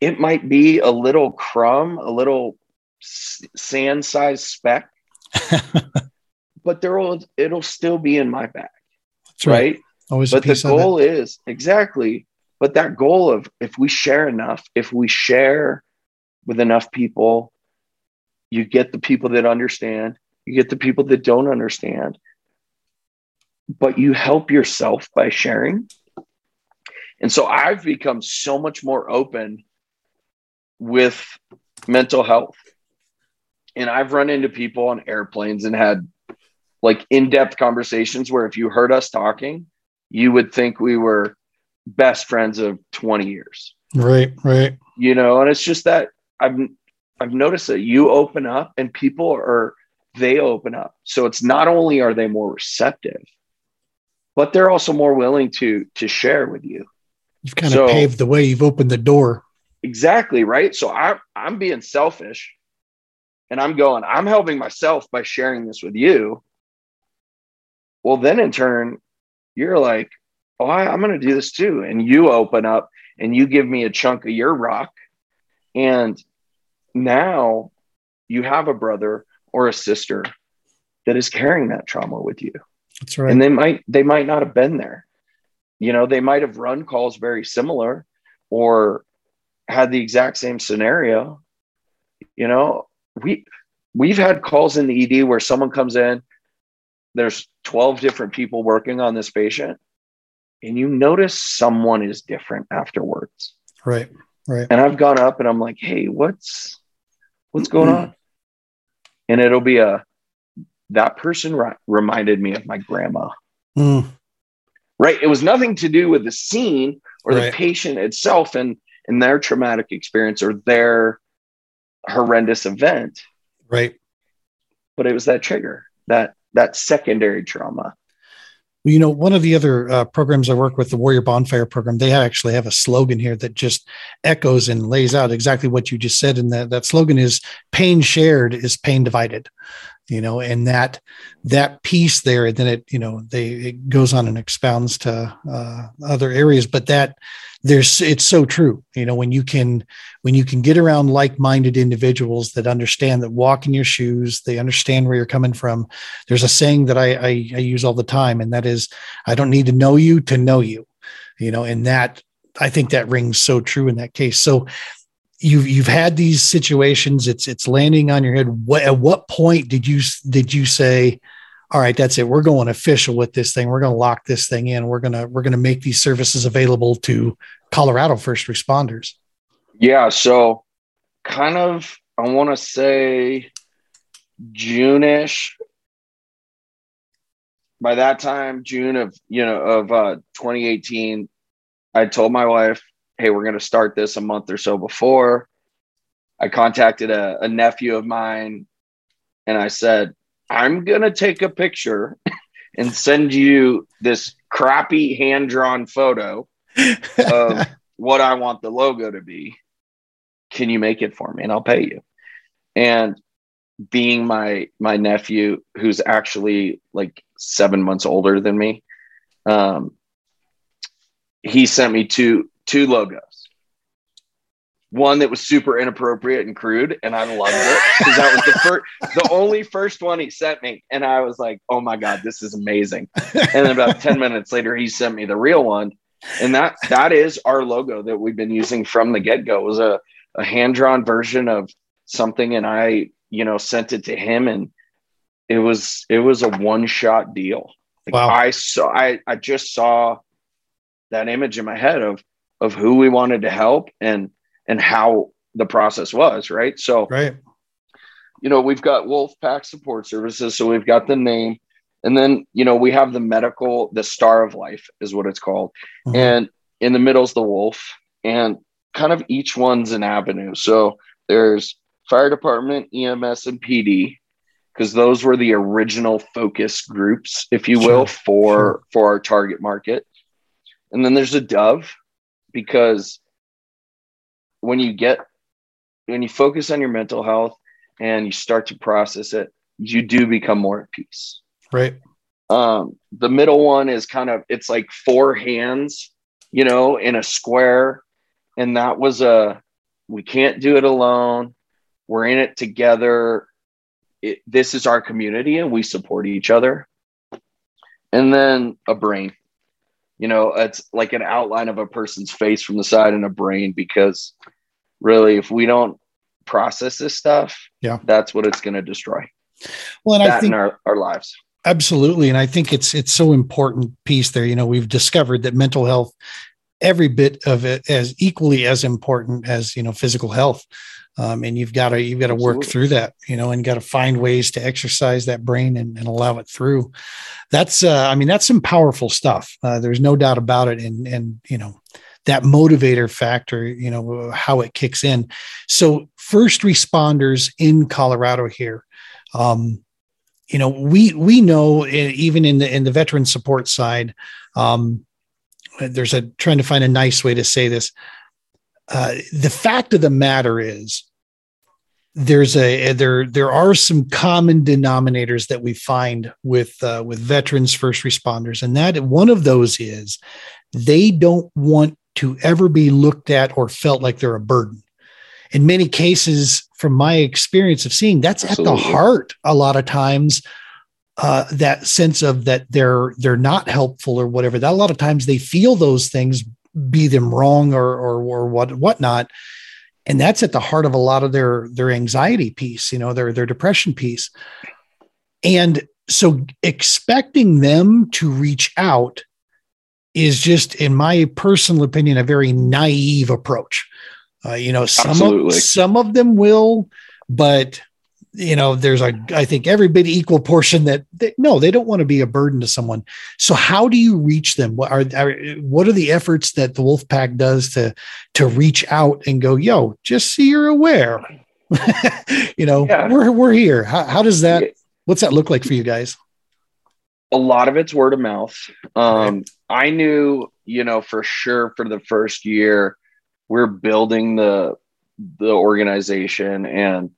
it might be a little crumb, a little sand sized speck, but there will it'll still be in my bag, That's right. right? Always a But the piece of it. goal is exactly, but that goal of if we share enough, if we share with enough people, you get the people that understand, you get the people that don't understand, but you help yourself by sharing. And so I've become so much more open with mental health. And I've run into people on airplanes and had like in depth conversations where if you heard us talking, you would think we were best friends of 20 years Right. Right. you know and it's just that i've i've noticed that you open up and people are they open up so it's not only are they more receptive but they're also more willing to to share with you You've kind So- of paved the way. You've opened the door. Exactly right? So i'm i'm being selfish and i'm going i'm helping myself by sharing this with you. Well then in turn you're like oh I, i'm going to do this too. And you open up and you give me a chunk of your rock. And now you have a brother or a sister that is carrying that trauma with you. That's right. and they might they might not have been there. You know they might have run calls very similar or had the exact same scenario you know we we've had calls in the ed where someone comes in there's 12 different people working on this patient and you notice someone is different afterwards right. Right. and i've gone up and i'm like hey what's what's going on and it'll be a that person ri- reminded me of my grandma Mm. right it was nothing to do with the scene or Right. the patient itself and and their traumatic experience or their horrendous event Right. but it was that trigger that that secondary trauma Well, you know, one of the other uh, programs I work with, the Warrior Bonfire program, they actually have a slogan here that just echoes and lays out exactly what you just said. And that, that slogan is pain shared is pain divided, you know, and that, that piece there, and then it, you know, they, it goes on and expounds to uh, other areas, but that there's, it's so true, you know, when you can, when you can get around like-minded individuals that understand that walk in your shoes, they understand where you're coming from, there's a saying that I, I, I use all the time, and that is, I don't need to know you to know you, you know, and that I think that rings so true in that case. So you've you've had these situations, it's it's landing on your head. What at what point did you did you say, all right, that's it. We're going official with this thing. We're going to lock this thing in. We're going to we're going to make these services available to Colorado first responders. Yeah, so kind of I want to say June-ish. By that time, June of you know of uh, 2018, I told my wife, "Hey, we're going to start this a month or so before." I contacted a, a nephew of mine, and I said, "I'm going to take a picture and send you this crappy hand drawn photo of what I want the logo to be." can you make it for me and I'll pay you. And being my my nephew who's actually like 7 months older than me um he sent me two two logos. One that was super inappropriate and crude, and I loved it because that was the first, the only first one he sent me, and I was like, "Oh my god, this is amazing!" And then about ten minutes later, he sent me the real one, and that that is our logo that we've been using from the get go. It was a a hand drawn version of something and I, you know, sent it to him and it was it was a one shot deal. Like wow. I saw I I just saw that image in my head of of who we wanted to help and and how the process was, right? So right. You know, we've got Wolf Pack support services, so we've got the name and then, you know, we have the medical, the star of life is what it's called. Mm-hmm. And in the middle is the wolf. And kind of each one's an avenue. So there's fire department, EMS, and PD, because those were the original focus groups, if you will, sure, for sure. for our target market. And then there's a dove, because when you get when you focus on your mental health and you start to process it, you do become more at peace. Right. Um, the middle one is kind of it's like four hands, you know, in a square. And that was a we can't do it alone. We're in it together. It, this is our community and we support each other. And then a brain you know it's like an outline of a person's face from the side and a brain because really if we don't process this stuff yeah. that's what it's going to destroy. Well and that i think our, our lives. Absolutely and i think it's it's so important piece there. You know we've discovered that mental health every bit of it as equally as important as you know physical health um, and you've got to you've got to work through that you know and got to find ways to exercise that brain and, and allow it through. That's uh, i mean that's some powerful stuff. Uh, there's no doubt about it. And and you know that motivator factor you know how it kicks in. So first responders in colorado here um, you know we we know even in the in the veteran support side um, there's a trying to find a nice way to say this. Uh, the fact of the matter is, there's a there there are some common denominators that we find with uh, with veterans, first responders, and that one of those is they don't want to ever be looked at or felt like they're a burden. In many cases, from my experience of seeing, that's Absolutely. at the heart a lot of times uh, that sense of that they're they're not helpful or whatever. That a lot of times they feel those things, be them wrong or or or what whatnot, and that's at the heart of a lot of their their anxiety piece, you know, their their depression piece, and so expecting them to reach out is just, in my personal opinion, a very naive approach. Uh, you know, some Absolutely. of, some of them will, but you know there's a i think every bit equal portion that they, no they don't want to be a burden to someone. So how do you reach them? What are, are what are the efforts that the wolf pack does to to reach out and go yo just so you're aware you know yeah. we're we're here. How, how does that what's that look like for you guys? A lot of it's word of mouth. Um right. i knew you know for sure for the first year we're building the the organization and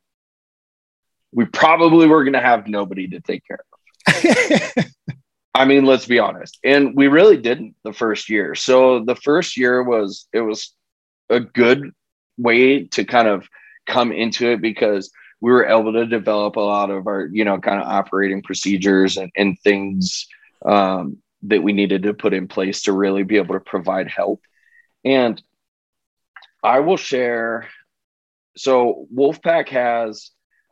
we probably were going to have nobody to take care of. I mean, let's be honest. And we really didn't the first year. So the first year was, it was a good way to kind of come into it because we were able to develop a lot of our, you know, kind of operating procedures and, and things um, that we needed to put in place to really be able to provide help. And I will share. So Wolfpack has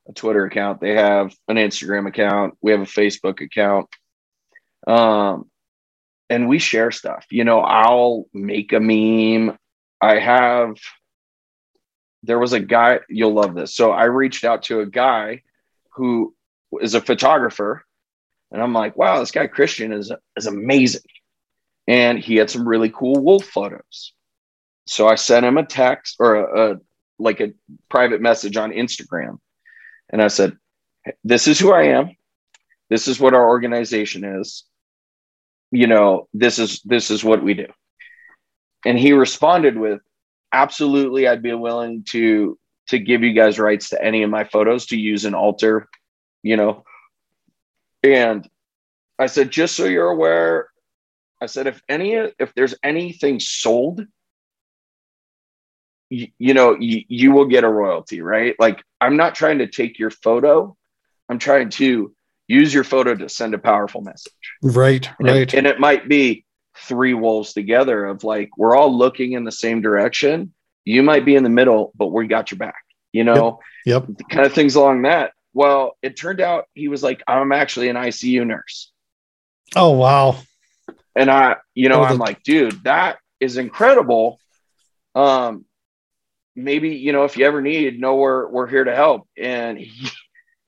a Twitter account. They have an Instagram account. We have a Facebook account. Um, and we share stuff. You know, I'll make a meme. I have, there was a guy, you'll love this. So I reached out to a guy who is a photographer. And I'm like, wow, this guy Christian is, is amazing. And he had some really cool wolf photos. So I sent him a text or a, a like a private message on Instagram. And I said, This is who I am. This is what our organization is. You know, this is this is what we do. And he responded with, Absolutely, I'd be willing to to give you guys rights to any of my photos to use an altar, you know. And I said, just so you're aware, I said, if any if there's anything sold you, you know you, you will get a royalty right? Like i'm not trying to take your photo. I'm trying to use your photo to send a powerful message. Right and right. it, and it might be three wolves together of like we're all looking in the same direction. You might be in the middle but we got your back you know? yep, yep. kind of things along that. Well it turned out he was like i'm actually an icu nurse. Oh wow. And i you know Oh, i'm the- like dude that is incredible. Um maybe you know if you ever need know we're we're here to help. And he,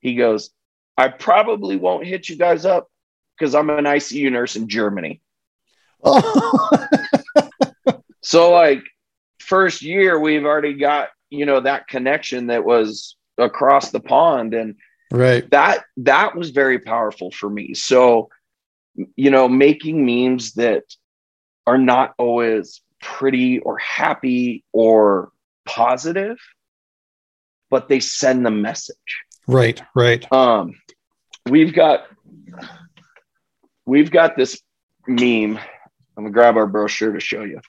he goes i probably won't hit you guys up because i'm an icu nurse in germany. Oh. so like first year we've already got you know that connection that was across the pond. And right. that that was very powerful for me. So you know making memes that are not always pretty or happy or positive but they send the message right right um we've got we've got this meme i'm gonna grab our brochure to show you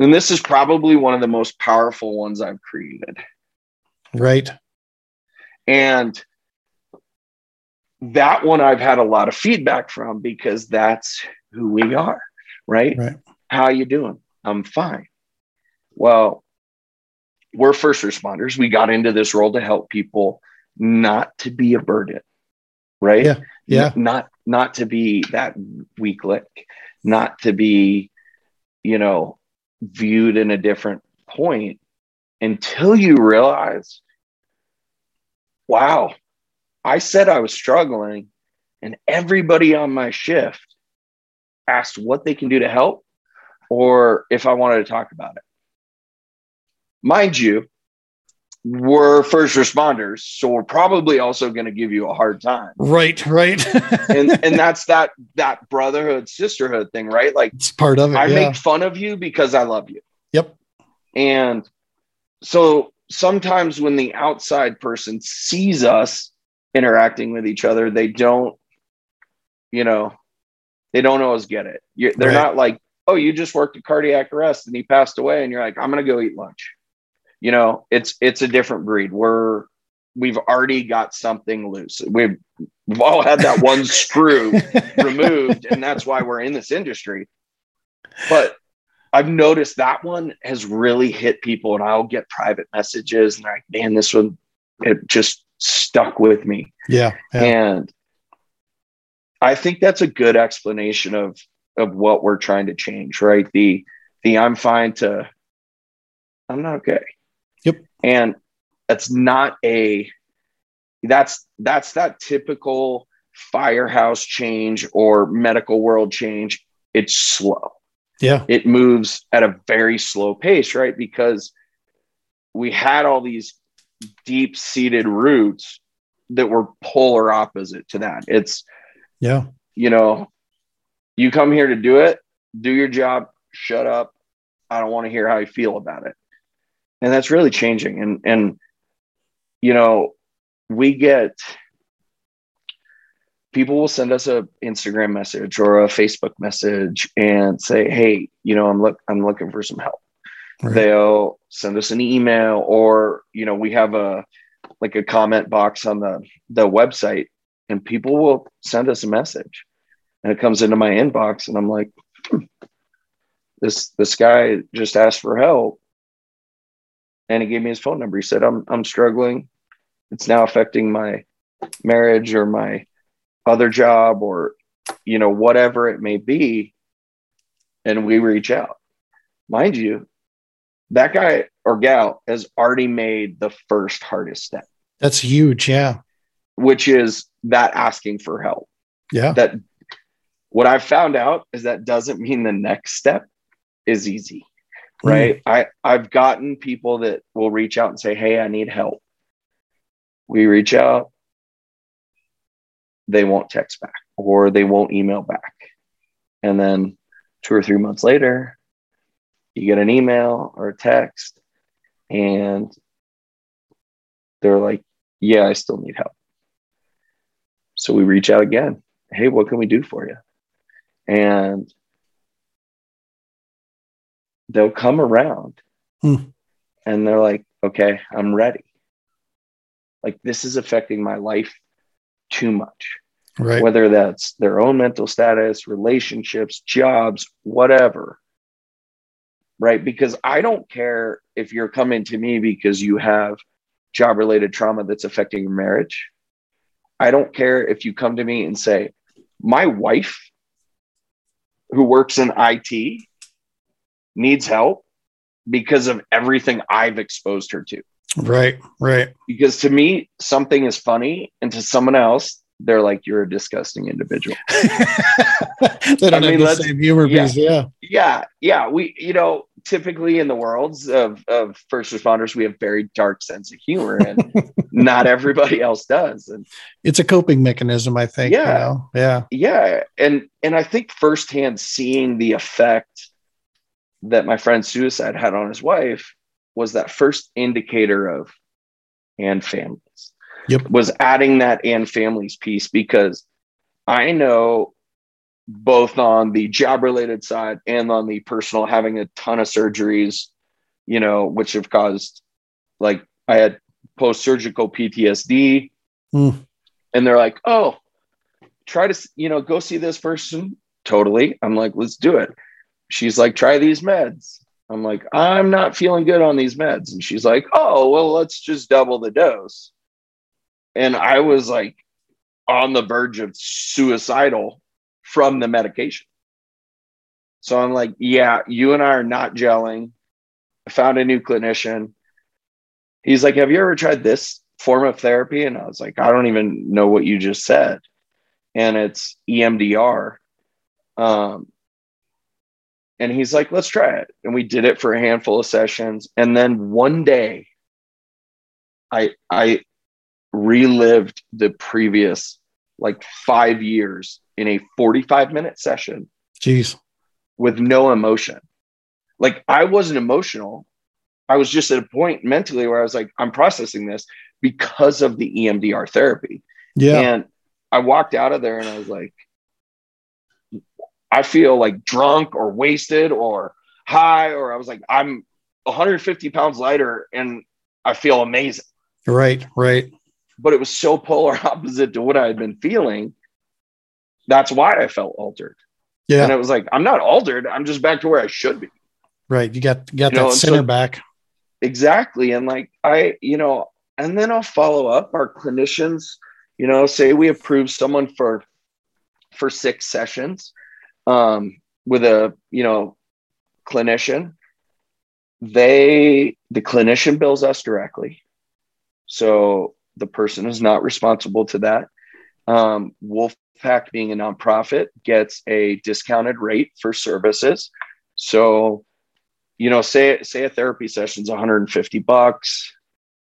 and this is probably one of the most powerful ones i've created right and that one I've had a lot of feedback from because that's who we are, right? Right. How you doing? I'm fine. Well, we're first responders. We got into this role to help people not to be a burden, right? Yeah, yeah. Not not to be that weak link, not to be, you know, viewed in a different point until you realize, wow, I said I was struggling, and everybody on my shift asked what they can do to help or if I wanted to talk about it. Mind you, we're first responders, so we're probably also going to give you a hard time. right right And and that's that that brotherhood sisterhood thing, right? Like it's part of it I yeah. make fun of you because I love you. yep And so sometimes when the outside person sees us interacting with each other, they don't, you know, they don't always get it. you they're Right. not like, oh, you just worked a cardiac arrest and he passed away, and you're like, I'm gonna go eat lunch. You know, it's it's a different breed. We're we've already got something loose. We've we've all had that one screw removed, and that's why we're in this industry. But I've noticed that one has really hit people, and I'll get private messages, and they're like, "Man, this one it just stuck with me." yeah, yeah. And I think that's a good explanation of of what we're trying to change, right? The the I'm fine to I'm not okay. Yep. And that's not a that's that's that typical firehouse change or medical world change. It's slow. yeah It moves at a very slow pace, right? Because we had all these deep seated roots that were polar opposite to that. It's yeah you know, you come here to do it, do your job, shut up. I don't want to hear how you feel about it. And that's really changing. And and you know, we get people will send us a Instagram message or a Facebook message and say, "Hey, you know, I'm look I'm looking for some help." Right. They'll send us an email or, you know, we have a like a comment box on the the website and people will send us a message and it comes into my inbox and i'm like hmm, this this guy just asked for help and he gave me his phone number. He said i'm i'm struggling. It's now affecting my marriage or my other job or you know whatever it may be. And we reach out. Mind you that guy or gal has already made the first hardest step. That's huge yeah. Which is that asking for help. Yeah. That what i've found out is that doesn't mean the next step is easy right? Mm. i i've gotten people that will reach out and say hey i need help. We reach out. They won't text back or they won't email back. And then two or three months later you get an email or a text and they're like yeah i still need help. So we reach out again. Hey what can we do for you? And they'll come around hmm. and they're like, okay, I'm ready. Like this is affecting my life too much. Right. Whether that's their own mental status, relationships, jobs, whatever. Right. Because I don't care if you're coming to me because you have job related trauma that's affecting your marriage. I don't care if you come to me and say, my wife who works in IT needs help because of everything I've exposed her to. Right, right. Because to me, something is funny, and to someone else, they're like, "You're a disgusting individual." they don't I mean, have the same humor yeah, piece, yeah. Yeah, yeah. We, you know, typically in the worlds of of first responders, we have very dark sense of humor, and not everybody else does. And it's a coping mechanism, I think. Yeah, you know? yeah, yeah. And and I think firsthand seeing the effect that my friend's suicide had on his wife was that first indicator of and families. Yep. Was adding that and families piece because I know both on the job related side and on the personal having a ton of surgeries, you know, which have caused like I had post surgical PTSD. Mm. And they're like, oh, try to, you know, go see this person. Totally. I'm like, let's do it she's like, try these meds. I'm like, I'm not feeling good on these meds. And she's like, oh, well, let's just double the dose. And I was like on the verge of suicidal from the medication. So I'm like, yeah, you and I are not gelling. I found a new clinician. He's like, have you ever tried this form of therapy? And I was like, I don't even know what you just said. And it's EMDR. Um, and he's like, let's try it. And we did it for a handful of sessions. And then one day I I relived the previous like five years in a 45 minute session. Jeez. With no emotion. Like I wasn't emotional. I was just at a point mentally where I was like, I'm processing this because of the EMDR therapy. Yeah. And I walked out of there and I was like, I feel like drunk or wasted or high, or I was like, I'm 150 pounds lighter and I feel amazing. Right, right. But it was so polar opposite to what I had been feeling. That's why I felt altered. Yeah. And it was like, I'm not altered. I'm just back to where I should be. Right. You got you got you that know, center so, back. Exactly. And like I, you know, and then I'll follow up our clinicians, you know, say we approve someone for for six sessions um, with a you know clinician they the clinician bills us directly. So the person is not responsible to that. Um, wolfpack being a nonprofit gets a discounted rate for services. So you know say say a therapy session is 150 bucks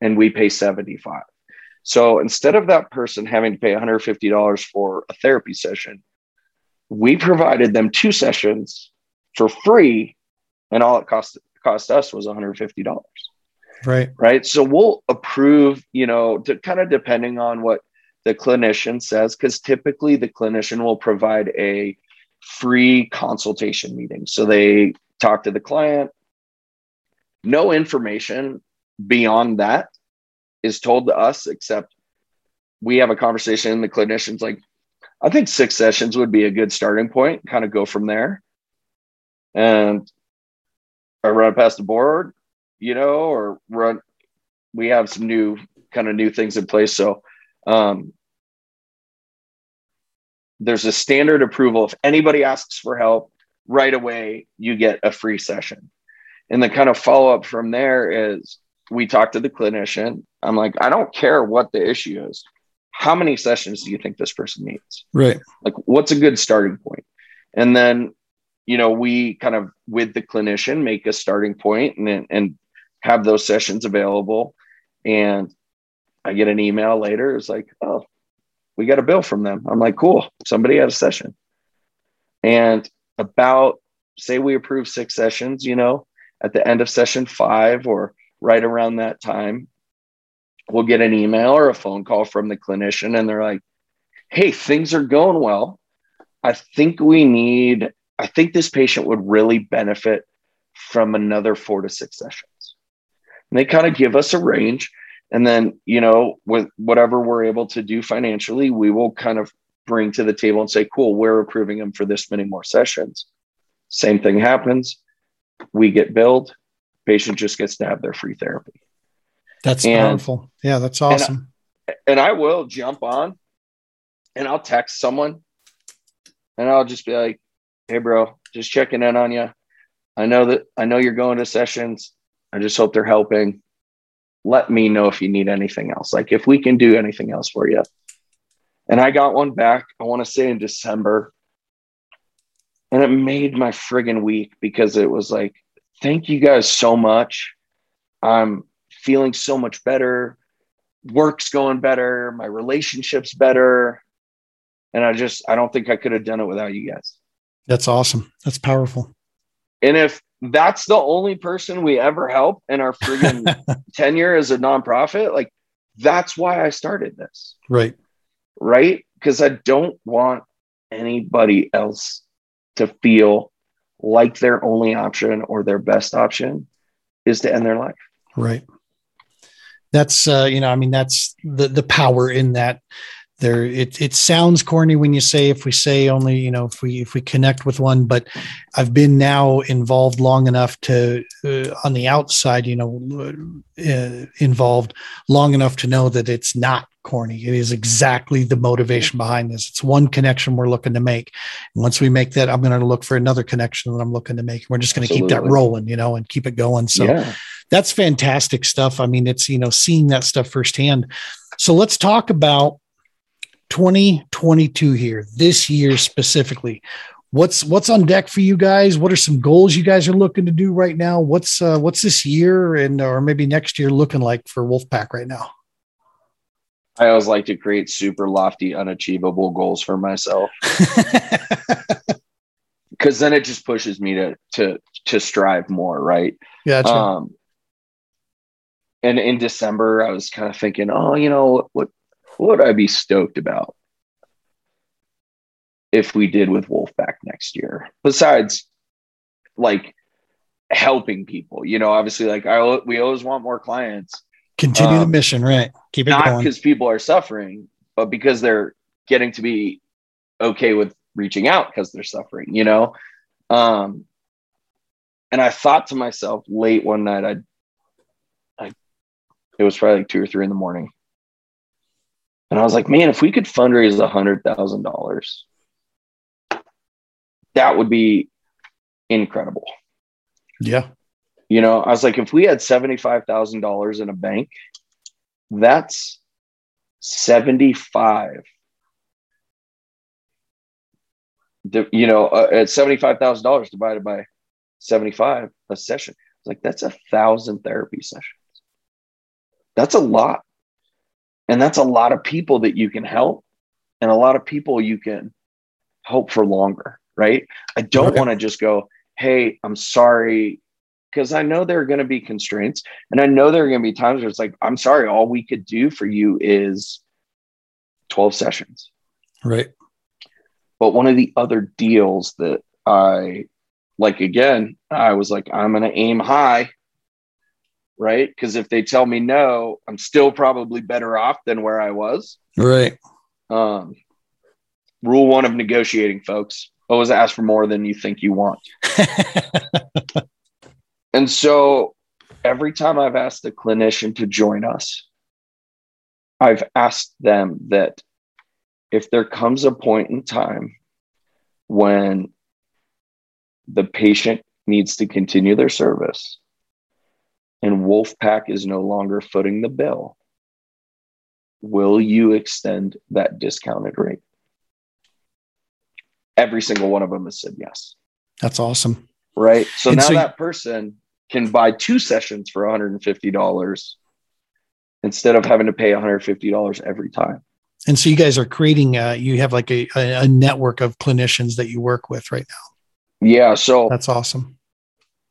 and we pay 75 so instead of that person having to pay $150 for a therapy session we provided them two sessions for free, and all it cost cost us was $150. Right. Right. So we'll approve, you know, to kind of depending on what the clinician says, because typically the clinician will provide a free consultation meeting. So they talk to the client. No information beyond that is told to us, except we have a conversation. The clinician's like, I think six sessions would be a good starting point, kind of go from there. And I run past the board, you know, or run, we have some new kind of new things in place. So um, there's a standard approval. If anybody asks for help right away, you get a free session. And the kind of follow up from there is we talk to the clinician. I'm like, I don't care what the issue is. How many sessions do you think this person needs? Right. Like, what's a good starting point? And then, you know, we kind of with the clinician make a starting point and, and have those sessions available. And I get an email later. It's like, oh, we got a bill from them. I'm like, cool. Somebody had a session. And about, say, we approve six sessions, you know, at the end of session five or right around that time, we'll get an email or a phone call from the clinician and they're like, hey, things are going well. I think we need, I think this patient would really benefit from another four to six sessions. And they kind of give us a range. And then, you know, with whatever we're able to do financially, we will kind of bring to the table and say, cool, we're approving them for this many more sessions. Same thing happens. We get billed, patient just gets to have their free therapy. That's and, powerful. Yeah, that's awesome. And I, and I will jump on and I'll text someone and I'll just be like, hey, bro, just checking in on you. I know that I know you're going to sessions. I just hope they're helping let me know if you need anything else. Like if we can do anything else for you. And I got one back, I want to say in December. And it made my friggin' week because it was like, thank you guys so much. I'm feeling so much better. Work's going better. My relationship's better. And I just, I don't think I could have done it without you guys. That's awesome. That's powerful. And if that's the only person we ever help in our friggin' tenure as a nonprofit. Like, that's why I started this. Right. Right. Because I don't want anybody else to feel like their only option or their best option is to end their life. Right. That's uh, you know, I mean, that's the the power in that there it, it sounds corny when you say if we say only you know if we if we connect with one but i've been now involved long enough to uh, on the outside you know uh, involved long enough to know that it's not corny. It is exactly the motivation behind this. It's one connection we're looking to make. And once we make that i'm going to look for another connection that i'm looking to make. We're just going to keep that rolling you know and keep it going. So yeah. That's fantastic stuff i mean it's you know seeing that stuff firsthand so let's talk about 2022 here, this year specifically. What's what's on deck for you guys? What are some goals you guys are looking to do right now? What's uh, what's this year and or maybe next year looking like for Wolfpack right now? I always like to create super lofty, unachievable goals for myself. Cause then it just pushes me to to to strive more, right? Yeah. Um and in December, I was kind of thinking, oh, you know, what what would I be stoked about if we did with Wolfpack next year? Besides, like helping people, you know, obviously, like I we always want more clients. Continue um, the mission, right? Keep it not because people are suffering, but because they're getting to be okay with reaching out because they're suffering, you know. Um, and I thought to myself late one night, I, I, it was probably like two or three in the morning. And I was like, man, if we could fundraise a hundred thousand dollars, that would be incredible. Yeah. You know, I was like, if we had seventy-five thousand dollars in a bank, that's seventy-five. You know, uh, at seventy-five thousand dollars divided by seventy-five a session, it's like that's a thousand therapy sessions. That's a lot. And that's a lot of people that you can help and a lot of people you can help for longer, right? I don't want to just go, hey, I'm sorry. Because I know there are going to be constraints. And I know there are going to be times where it's like, I'm sorry, all we could do for you is 12 sessions. Right. But one of the other deals that I like, again, I was like, I'm going to aim high right? Because if they tell me no, I'm still probably better off than where I was. Right. Um, rule one of negotiating, folks always ask for more than you think you want. and so every time I've asked a clinician to join us, I've asked them that if there comes a point in time when the patient needs to continue their service and Wolfpack is no longer footing the bill, will you extend that discounted rate? Every single one of them has said yes. That's awesome. Right. So and now so that person can buy two sessions for $150 instead of having to pay $150 every time. And so you guys are creating, uh, you have like a, a network of clinicians that you work with right now. Yeah. So that's awesome.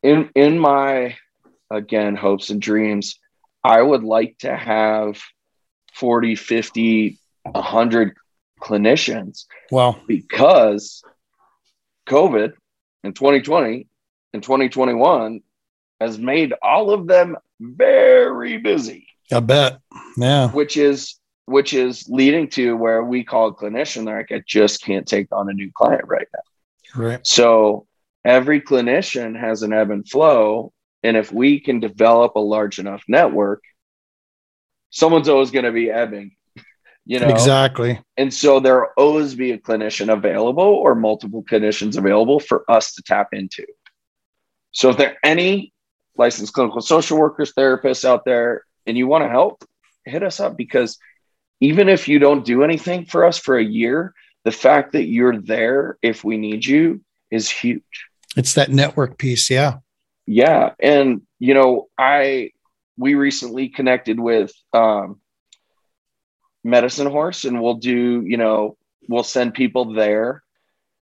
In, in my, again, hopes and dreams, I would like to have 40, 50, 100 clinicians. Well, Because COVID in 2020 and 2021 has made all of them very busy. I bet. Yeah. Which is which is leading to where we call a clinician like I just can't take on a new client right now. Right. So every clinician has an ebb and flow. And if we can develop a large enough network, someone's always going to be ebbing, you know? Exactly. And so there'll always be a clinician available or multiple clinicians available for us to tap into. So if there are any licensed clinical social workers, therapists out there, and you want to help, hit us up because even if you don't do anything for us for a year, the fact that you're there if we need you is huge. It's that network piece. Yeah. Yeah. And, you know, I, we recently connected with um, Medicine Horse and we'll do, you know, we'll send people there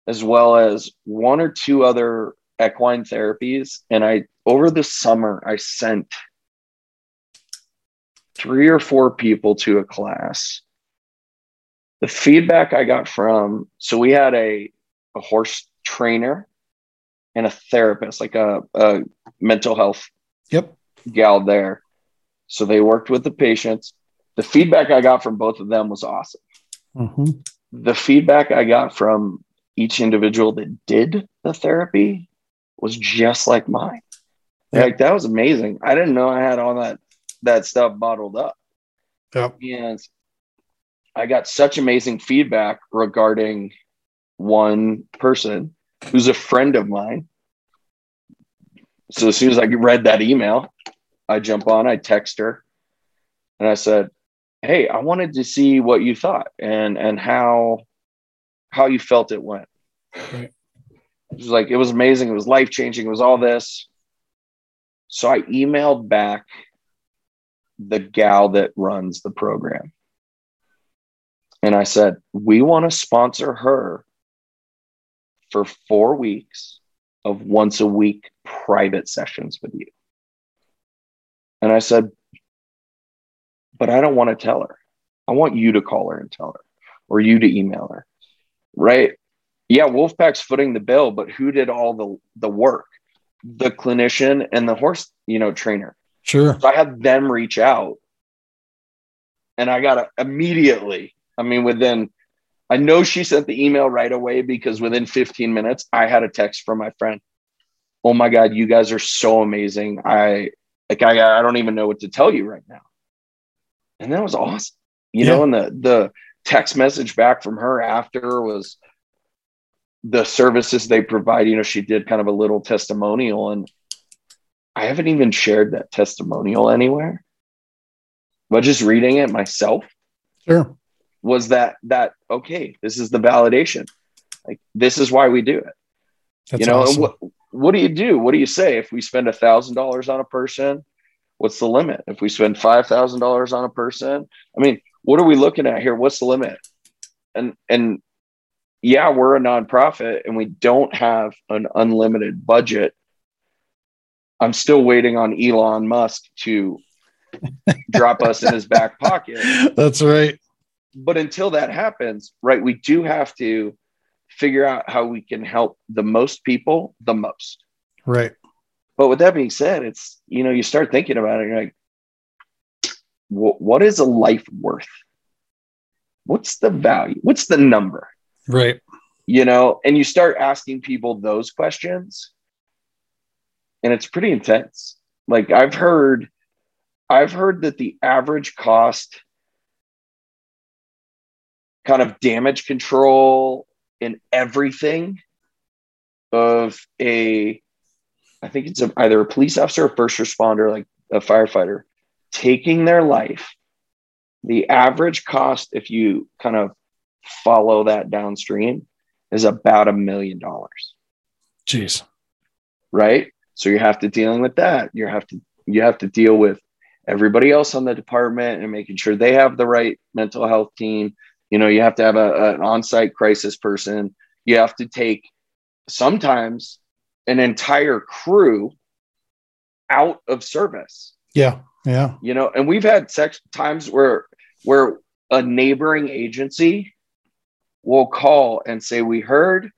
as well as one or two other equine therapies. And I, over the summer, I sent three or four people to a class. The feedback I got from, so we had a, a horse trainer and a therapist, like a, a mental health yep. gal there. So they worked with the patients. The feedback I got from both of them was awesome. Mm-hmm. The feedback I got from each individual that did the therapy was just like mine. Yep. Like that was amazing. I didn't know I had all that that stuff bottled up. Yep. And I got such amazing feedback regarding one person who's a friend of mine. So as soon as I read that email, I jump on, I text her, and I said, "Hey, I wanted to see what you thought and and how how you felt it went." Right. It was like it was amazing. It was life changing. It was all this. So I emailed back the gal that runs the program. And I said, We want to sponsor her for four weeks of once a week private sessions with you. And I said, But I don't want to tell her. I want you to call her and tell her, or you to email her. Right. Yeah, Wolfpack's footing the bill, but who did all the, the work? The clinician and the horse, you know, trainer. Sure. So I had them reach out and I got to immediately, I mean, within, I know she sent the email right away because within 15 minutes, I had a text from my friend. Oh my God, you guys are so amazing. I, like, I, I don't even know what to tell you right now. And that was awesome. You yeah. know, and the, the text message back from her after was the services they provide. You know, she did kind of a little testimonial and I haven't even shared that testimonial anywhere. But just reading it myself, sure, was that that okay? This is the validation. Like this is why we do it. That's you know, awesome. what what do you do? What do you say if we spend a thousand dollars on a person? What's the limit? If we spend five thousand dollars on a person, I mean, what are we looking at here? What's the limit? And and yeah, we're a nonprofit and we don't have an unlimited budget I'm still waiting on Elon Musk to drop us in his back pocket. That's right. But until that happens, right, we do have to figure out how we can help the most people the most. Right. But with that being said, it's, you know, you start thinking about it, you're like, what is a life worth? What's the value? What's the number? Right. You know, and you start asking people those questions and it's pretty intense. Like I've heard, I've heard that the average cost kind of damage control in everything of a I think it's a, either a police officer or first responder, like a firefighter, taking their life. The average cost, if you kind of follow that downstream, is about a million dollars. Jeez. Right. So you have to dealing with that. You have to you have to deal with everybody else on the department and making sure they have the right mental health team. You know, you have to have a, an on-site crisis person. You have to take sometimes an entire crew out of service. Yeah. Yeah. You know, and we've had sex times where where a neighboring agency will call and say, We heard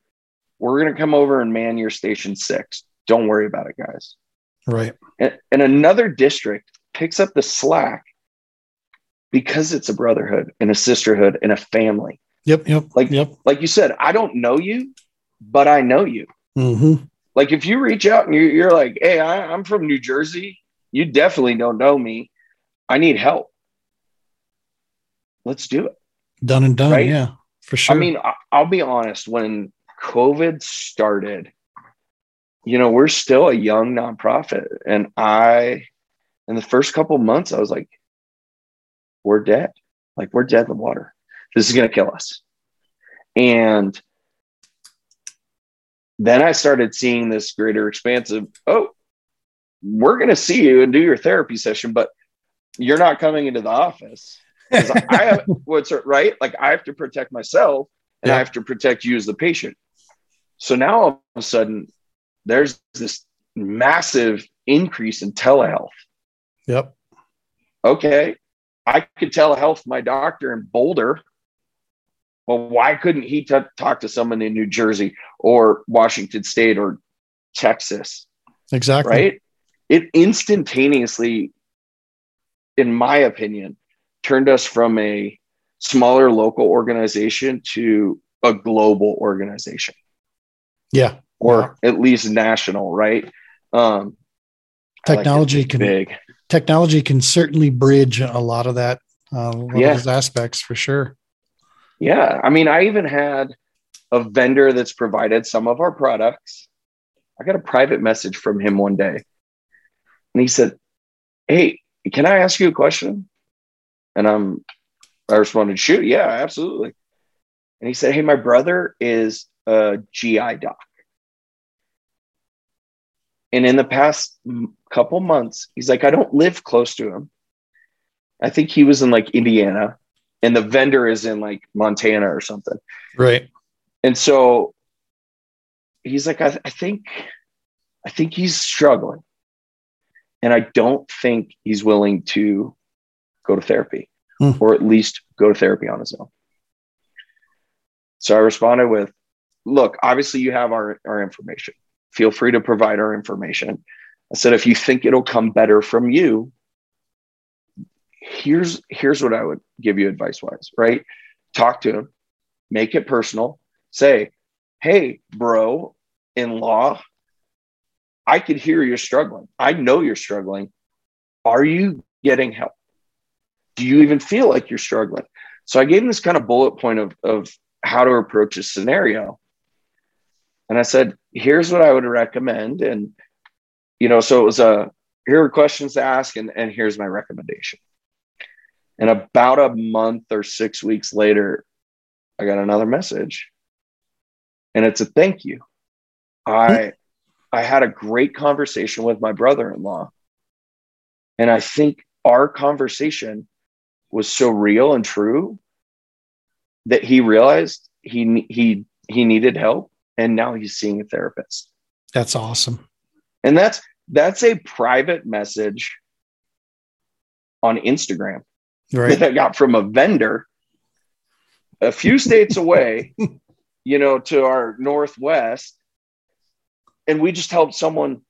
we're gonna come over and man your station six. Don't worry about it, guys. Right. And, and another district picks up the slack because it's a brotherhood and a sisterhood and a family. Yep. Yep. Like, yep. like you said, I don't know you, but I know you. Mm-hmm. Like if you reach out and you're, you're like, hey, I, I'm from New Jersey, you definitely don't know me. I need help. Let's do it. Done and done. Right? Yeah, for sure. I mean, I'll be honest. When COVID started, you know, we're still a young nonprofit, and I, in the first couple months, I was like, we're dead. Like we're dead in the water. This is going to kill us. And then I started seeing this greater expanse of, oh, we're going to see you and do your therapy session, but you're not coming into the office. I have what's right. Like I have to protect myself and yeah. I have to protect you as the patient. So now all of a sudden, there's this massive increase in telehealth. Yep. Okay. I could telehealth my doctor in Boulder well, why couldn't he t- talk to someone in New Jersey or Washington State or Texas? Exactly. Right. It instantaneously, in my opinion, turned us from a smaller local organization to a global organization. Yeah. Or yeah. at least national, right? Um, technology like can big. Technology can certainly bridge a lot of that uh, yeah. of those aspects for sure. Yeah. I mean, I even had a vendor that's provided some of our products. I got a private message from him one day. And he said, Hey, can I ask you a question? And I'm I responded, shoot, yeah, absolutely. And he said, Hey, my brother is a GI doc. And in the past couple months, he's like, I don't live close to him. I think he was in like Indiana and the vendor is in like Montana or something. Right. And so he's like, I, I think, I think he's struggling. And I don't think he's willing to go to therapy hmm. or at least go to therapy on his own. So I responded with, look, obviously you have our, our information. Feel free to provide our information. I said, if you think it'll come better from you, here's here's what I would give you advice wise, right? Talk to him, make it personal. Say, hey, bro, in law, I could hear you're struggling. I know you're struggling. Are you getting help? Do you even feel like you're struggling? So I gave him this kind of bullet point of, of how to approach a scenario. And I said, here's what I would recommend. And, you know, so it was a, here are questions to ask, and, and here's my recommendation. And about a month or six weeks later, I got another message. And it's a thank you. I I had a great conversation with my brother-in-law. And I think our conversation was so real and true that he realized he he he needed help and now he's seeing a therapist. That's awesome. And that's that's a private message on Instagram right. that I got from a vendor a few states away, you know, to our northwest. And we just helped someone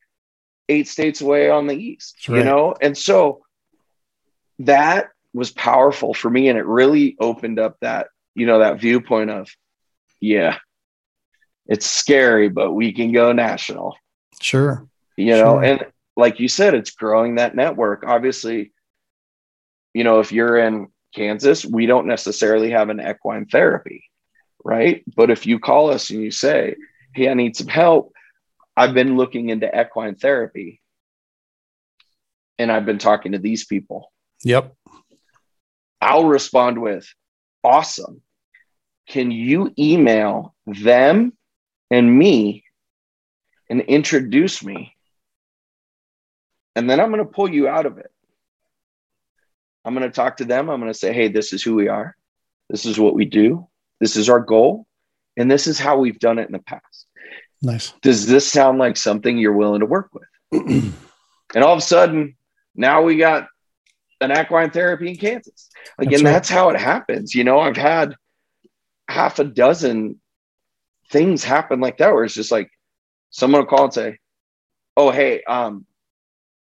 eight states away on the east, right. you know? And so that was powerful for me. And it really opened up that, you know, that viewpoint of, yeah, it's scary, but we can go national. Sure. You know, sure. and like you said, it's growing that network. Obviously, you know, if you're in Kansas, we don't necessarily have an equine therapy, right? But if you call us and you say, Hey, I need some help, I've been looking into equine therapy and I've been talking to these people. Yep. I'll respond with, Awesome. Can you email them and me and introduce me? And then I'm going to pull you out of it. I'm going to talk to them. I'm going to say, hey, this is who we are. This is what we do. This is our goal. And this is how we've done it in the past. Nice. Does this sound like something you're willing to work with? and all of a sudden, now we got an equine therapy in Kansas. Again, that's, right. that's how it happens. You know, I've had half a dozen things happen like that where it's just like someone will call and say, Oh, hey, um,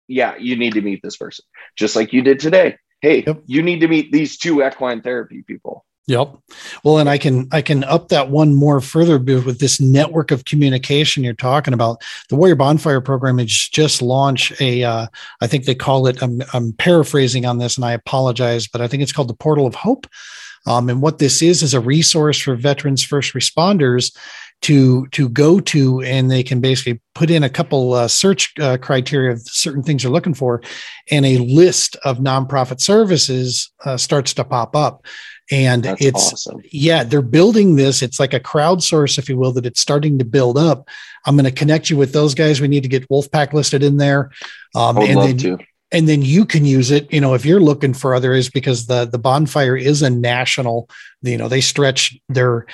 yeah, you need to meet this person, just like you did today hey yep. you need to meet these two equine therapy people Yep. Well, and I can I can up that one more further with this network of communication you're talking about. The Warrior Bonfire program has just launched a. Uh, I think they call it. I'm, I'm paraphrasing on this, and I apologize, but I think it's called the Portal of Hope. Um, and what this is is a resource for veterans, first responders, to to go to and they can basically put in a couple uh, search uh, criteria of certain things they're looking for and a list of nonprofit services uh, starts to pop up. And That's it's awesome. yeah they're building this. It's like a crowdsource if you will that it's starting to build up. I'm going to connect you with those guys. We need to get wolfpack listed in there. Um, and then to. And then you can use it you know if you're looking for others because the the bonfire is a national you know they stretch their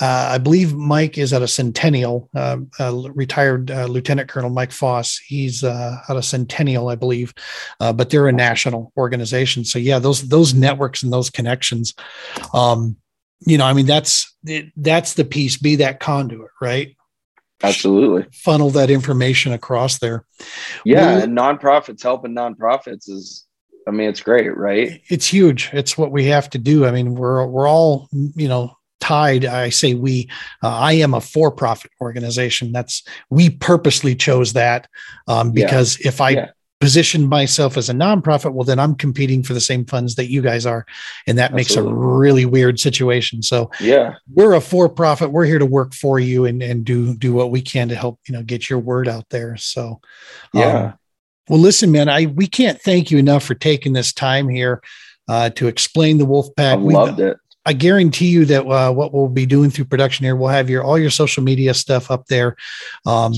uh, I believe Mike is at a Centennial, uh, uh, retired uh, Lieutenant Colonel Mike Foss. He's uh, at a Centennial, I believe, uh, but they're a national organization. So yeah, those those networks and those connections, um, you know, I mean that's that's the piece. Be that conduit, right? Absolutely. Funnel that information across there. Yeah, well, and nonprofits helping nonprofits is I mean, it's great, right? It's huge. It's what we have to do. I mean, we're we're all, you know, tied i say we uh, i am a for-profit organization that's we purposely chose that um, because yeah. if i yeah. Position myself as a nonprofit well then i'm competing for the same funds that you guys are and that Absolutely. makes a really weird situation so yeah we're a for-profit we're here to work for you and, and do do what we can to help you know get your word out there so yeah um, well listen man i we can't thank you enough for taking this time here uh, to explain the wolf pack. I loved it. I guarantee you that uh, what we'll be doing through production here, we'll have your all your social media stuff up there. Um,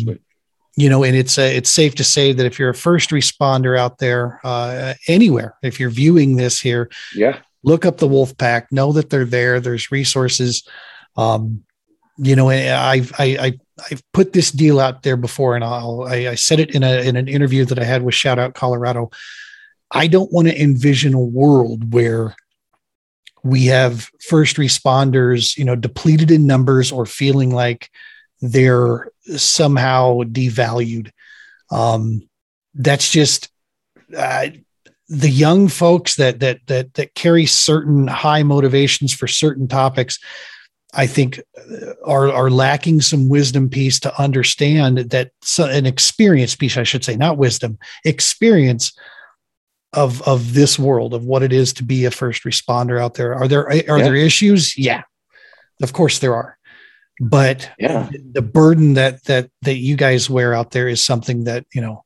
you know, and it's uh, it's safe to say that if you're a first responder out there uh, anywhere, if you're viewing this here, yeah, look up the Wolf Pack. Know that they're there. There's resources. Um, you know, I've I, I I've put this deal out there before, and I'll I, I said it in a in an interview that I had with Shout Out Colorado. I don't want to envision a world where we have first responders, you know, depleted in numbers or feeling like they're somehow devalued. Um, that's just uh, the young folks that that that that carry certain high motivations for certain topics. I think uh, are are lacking some wisdom piece to understand that so, an experience piece, I should say, not wisdom, experience of of this world of what it is to be a first responder out there are there are yeah. there issues yeah of course there are but yeah. the burden that that that you guys wear out there is something that you know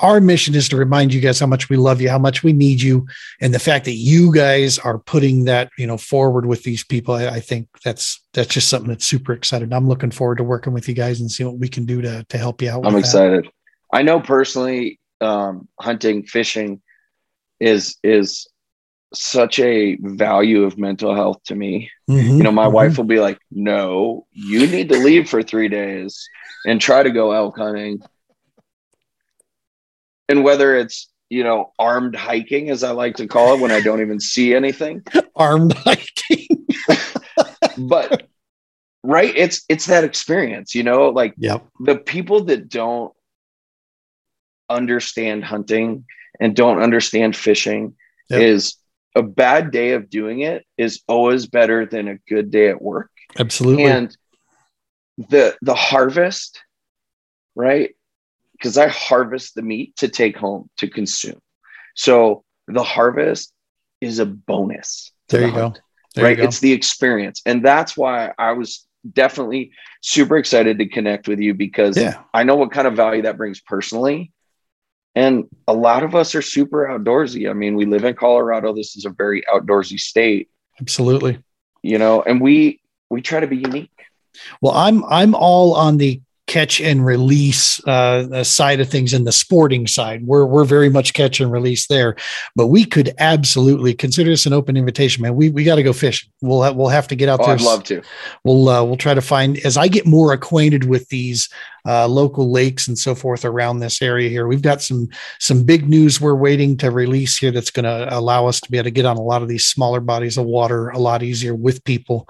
our mission is to remind you guys how much we love you how much we need you and the fact that you guys are putting that you know forward with these people i, I think that's that's just something that's super excited i'm looking forward to working with you guys and see what we can do to to help you out i'm excited. That. i know personally um, hunting, fishing is is such a value of mental health to me. Mm-hmm, you know, my mm-hmm. wife will be like, "No, you need to leave for 3 days and try to go elk hunting." And whether it's, you know, armed hiking as I like to call it when I don't even see anything. armed hiking. but right, it's it's that experience, you know, like yep. the people that don't understand hunting and don't understand fishing yep. is a bad day of doing it is always better than a good day at work. Absolutely. And the the harvest, right? Because I harvest the meat to take home to consume. So the harvest is a bonus. There you go. There right. You go. It's the experience. And that's why I was definitely super excited to connect with you because yeah. I know what kind of value that brings personally. And a lot of us are super outdoorsy. I mean, we live in Colorado. This is a very outdoorsy state. Absolutely. You know, and we we try to be unique. Well, I'm I'm all on the catch and release uh, side of things in the sporting side. We're we're very much catch and release there, but we could absolutely consider this an open invitation, man. We we got to go fishing. We'll have, we'll have to get out oh, there. I'd love to. We'll uh, we'll try to find as I get more acquainted with these uh, local lakes and so forth around this area here. We've got some some big news we're waiting to release here that's going to allow us to be able to get on a lot of these smaller bodies of water a lot easier with people.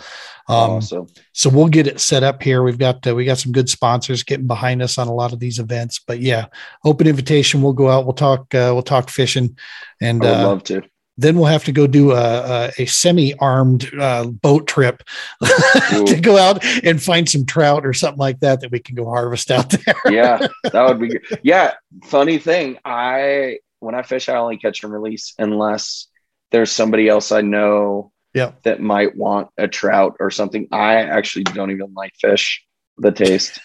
Um, awesome. So we'll get it set up here. We've got uh, we got some good sponsors getting behind us on a lot of these events. But yeah, open invitation. We'll go out. We'll talk. Uh, we'll talk fishing. And I would uh, love to then we'll have to go do a, a, a semi-armed uh, boat trip to go out and find some trout or something like that that we can go harvest out there. yeah, that would be good. Yeah, funny thing, I when I fish, I only catch and release unless there's somebody else I know yeah. that might want a trout or something. I actually don't even like fish. The taste,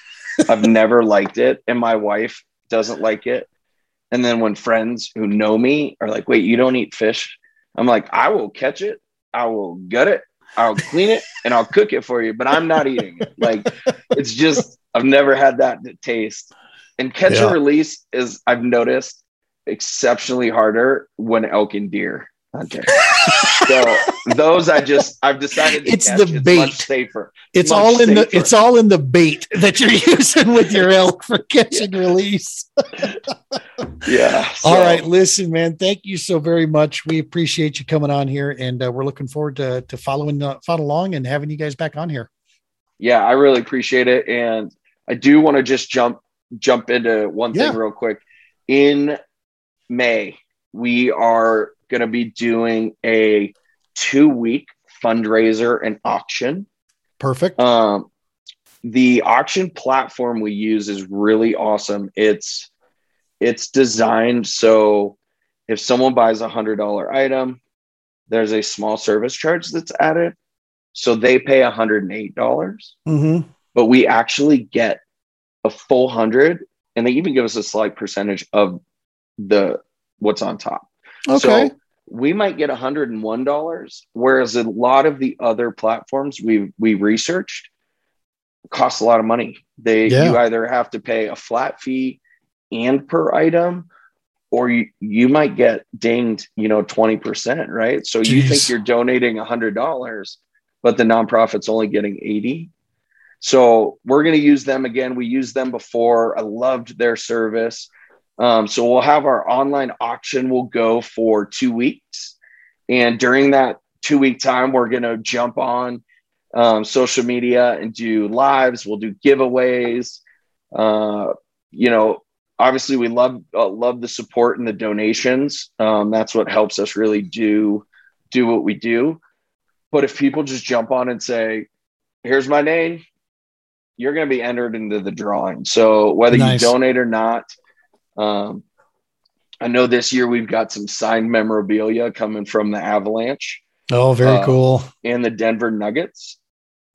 I've never liked it, and my wife doesn't like it. And then when friends who know me are like, wait, you don't eat fish? I'm like, I will catch it, I will gut it, I'll clean it, and I'll cook it for you, but I'm not eating it. Like, it's just, I've never had that taste. And catch yeah. and release is, I've noticed, exceptionally harder when elk and deer hunting. so those I just I've decided it's catch. the bait it's safer. It's all in safer. the it's all in the bait that you're using with your elk for catch and release. yeah. So. All right, listen, man. Thank you so very much. We appreciate you coming on here, and uh, we're looking forward to to following uh, follow along and having you guys back on here. Yeah, I really appreciate it, and I do want to just jump jump into one thing yeah. real quick. In May, we are going to be doing a two week fundraiser and auction. Perfect. Um, the auction platform we use is really awesome. It's it's designed so if someone buys a hundred dollar item, there's a small service charge that's added. So they pay a 108. dollars mm-hmm. But we actually get a full hundred and they even give us a slight percentage of the what's on top. Okay. So we might get $101, whereas a lot of the other platforms we we researched cost a lot of money. They yeah. you either have to pay a flat fee and per item, or you, you might get dinged, you know, 20%, right? So Jeez. you think you're donating $100, but the nonprofit's only getting 80. So we're going to use them again. We used them before. I loved their service. Um, so we'll have our online auction will go for two weeks. And during that two week time, we're going to jump on um, social media and do lives. We'll do giveaways. Uh, you know, obviously we love uh, love the support and the donations. Um, that's what helps us really do do what we do. But if people just jump on and say, "Here's my name," you're going to be entered into the drawing. So whether nice. you donate or not, um, I know this year we've got some signed memorabilia coming from the Avalanche. Oh, very uh, cool. And the Denver Nuggets.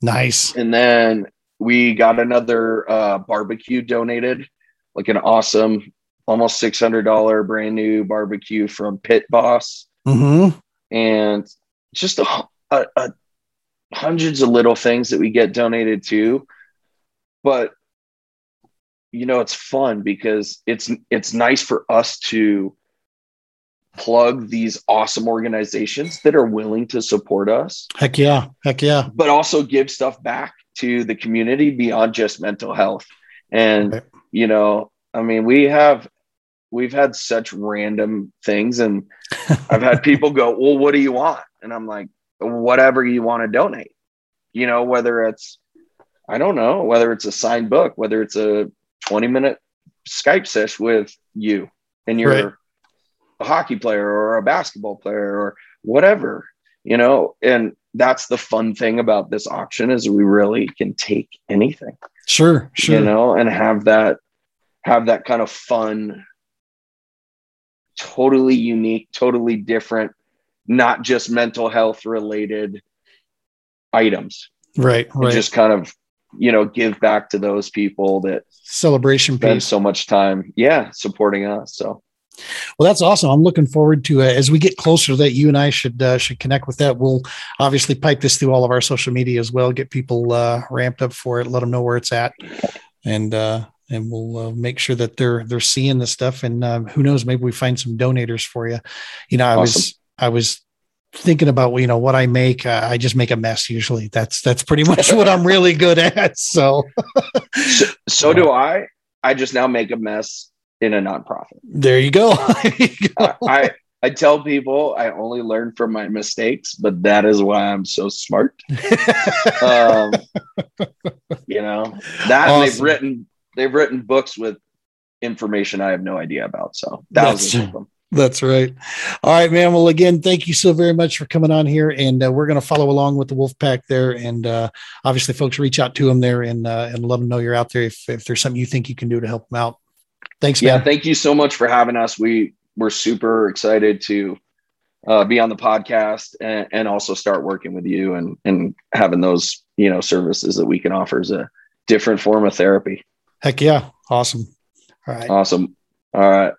Nice. And then we got another uh, barbecue donated, like an awesome, almost $600 brand new barbecue from Pit Boss. Mm-hmm. And just a, a, a hundreds of little things that we get donated to. But you know it's fun because it's it's nice for us to plug these awesome organizations that are willing to support us heck yeah. Heck yeah. but also give stuff back to the community beyond just mental health. And okay. you know i mean we have we've had such random things and i've had people go well what do you want? And i'm like whatever you want to donate. You know whether it's i don't know whether it's a signed book whether it's a 20 minute Skype sesh with you and you're right. a hockey player or a basketball player or whatever, you know, and that's the fun thing about this auction is we really can take anything. Sure, sure. You know, and have that have that kind of fun, totally unique, totally different not just mental health related items. Right. Right. And just kind of, you know, give back to those people that celebration spend piece. so much time, yeah, supporting us. So well, that's awesome. I'm looking forward to uh, as we get closer to that. You and I should uh, should connect with that. We'll obviously pipe this through all of our social media as well. Get people uh, ramped up for it. Let them know where it's at, and uh, and we'll uh, make sure that they're they're seeing the stuff. And uh, who knows, maybe we find some donators for you. You know, I awesome. was I was thinking about you know what I make. Uh, I just make a mess usually. That's that's pretty much what I'm really good at. So, so, so do I. I just now make a mess in a nonprofit. There you go. there you go. I I tell people I only learn from my mistakes, but that is why I'm so smart. um, you know that awesome. they've written they've written books with information I have no idea about. So thousands that's, of them. That's right. All right, man. Well, again, thank you so very much for coming on here, and uh, we're going to follow along with the Wolf Pack there, and uh, obviously, folks, reach out to them there and uh, and let them know you're out there if, if there's something you think you can do to help them out. Thanks, man. Yeah, thank you so much for having us. We we're super excited to uh, be on the podcast and, and also start working with you and and having those you know services that we can offer as a different form of therapy. Heck yeah. Awesome. All right. Awesome. All right.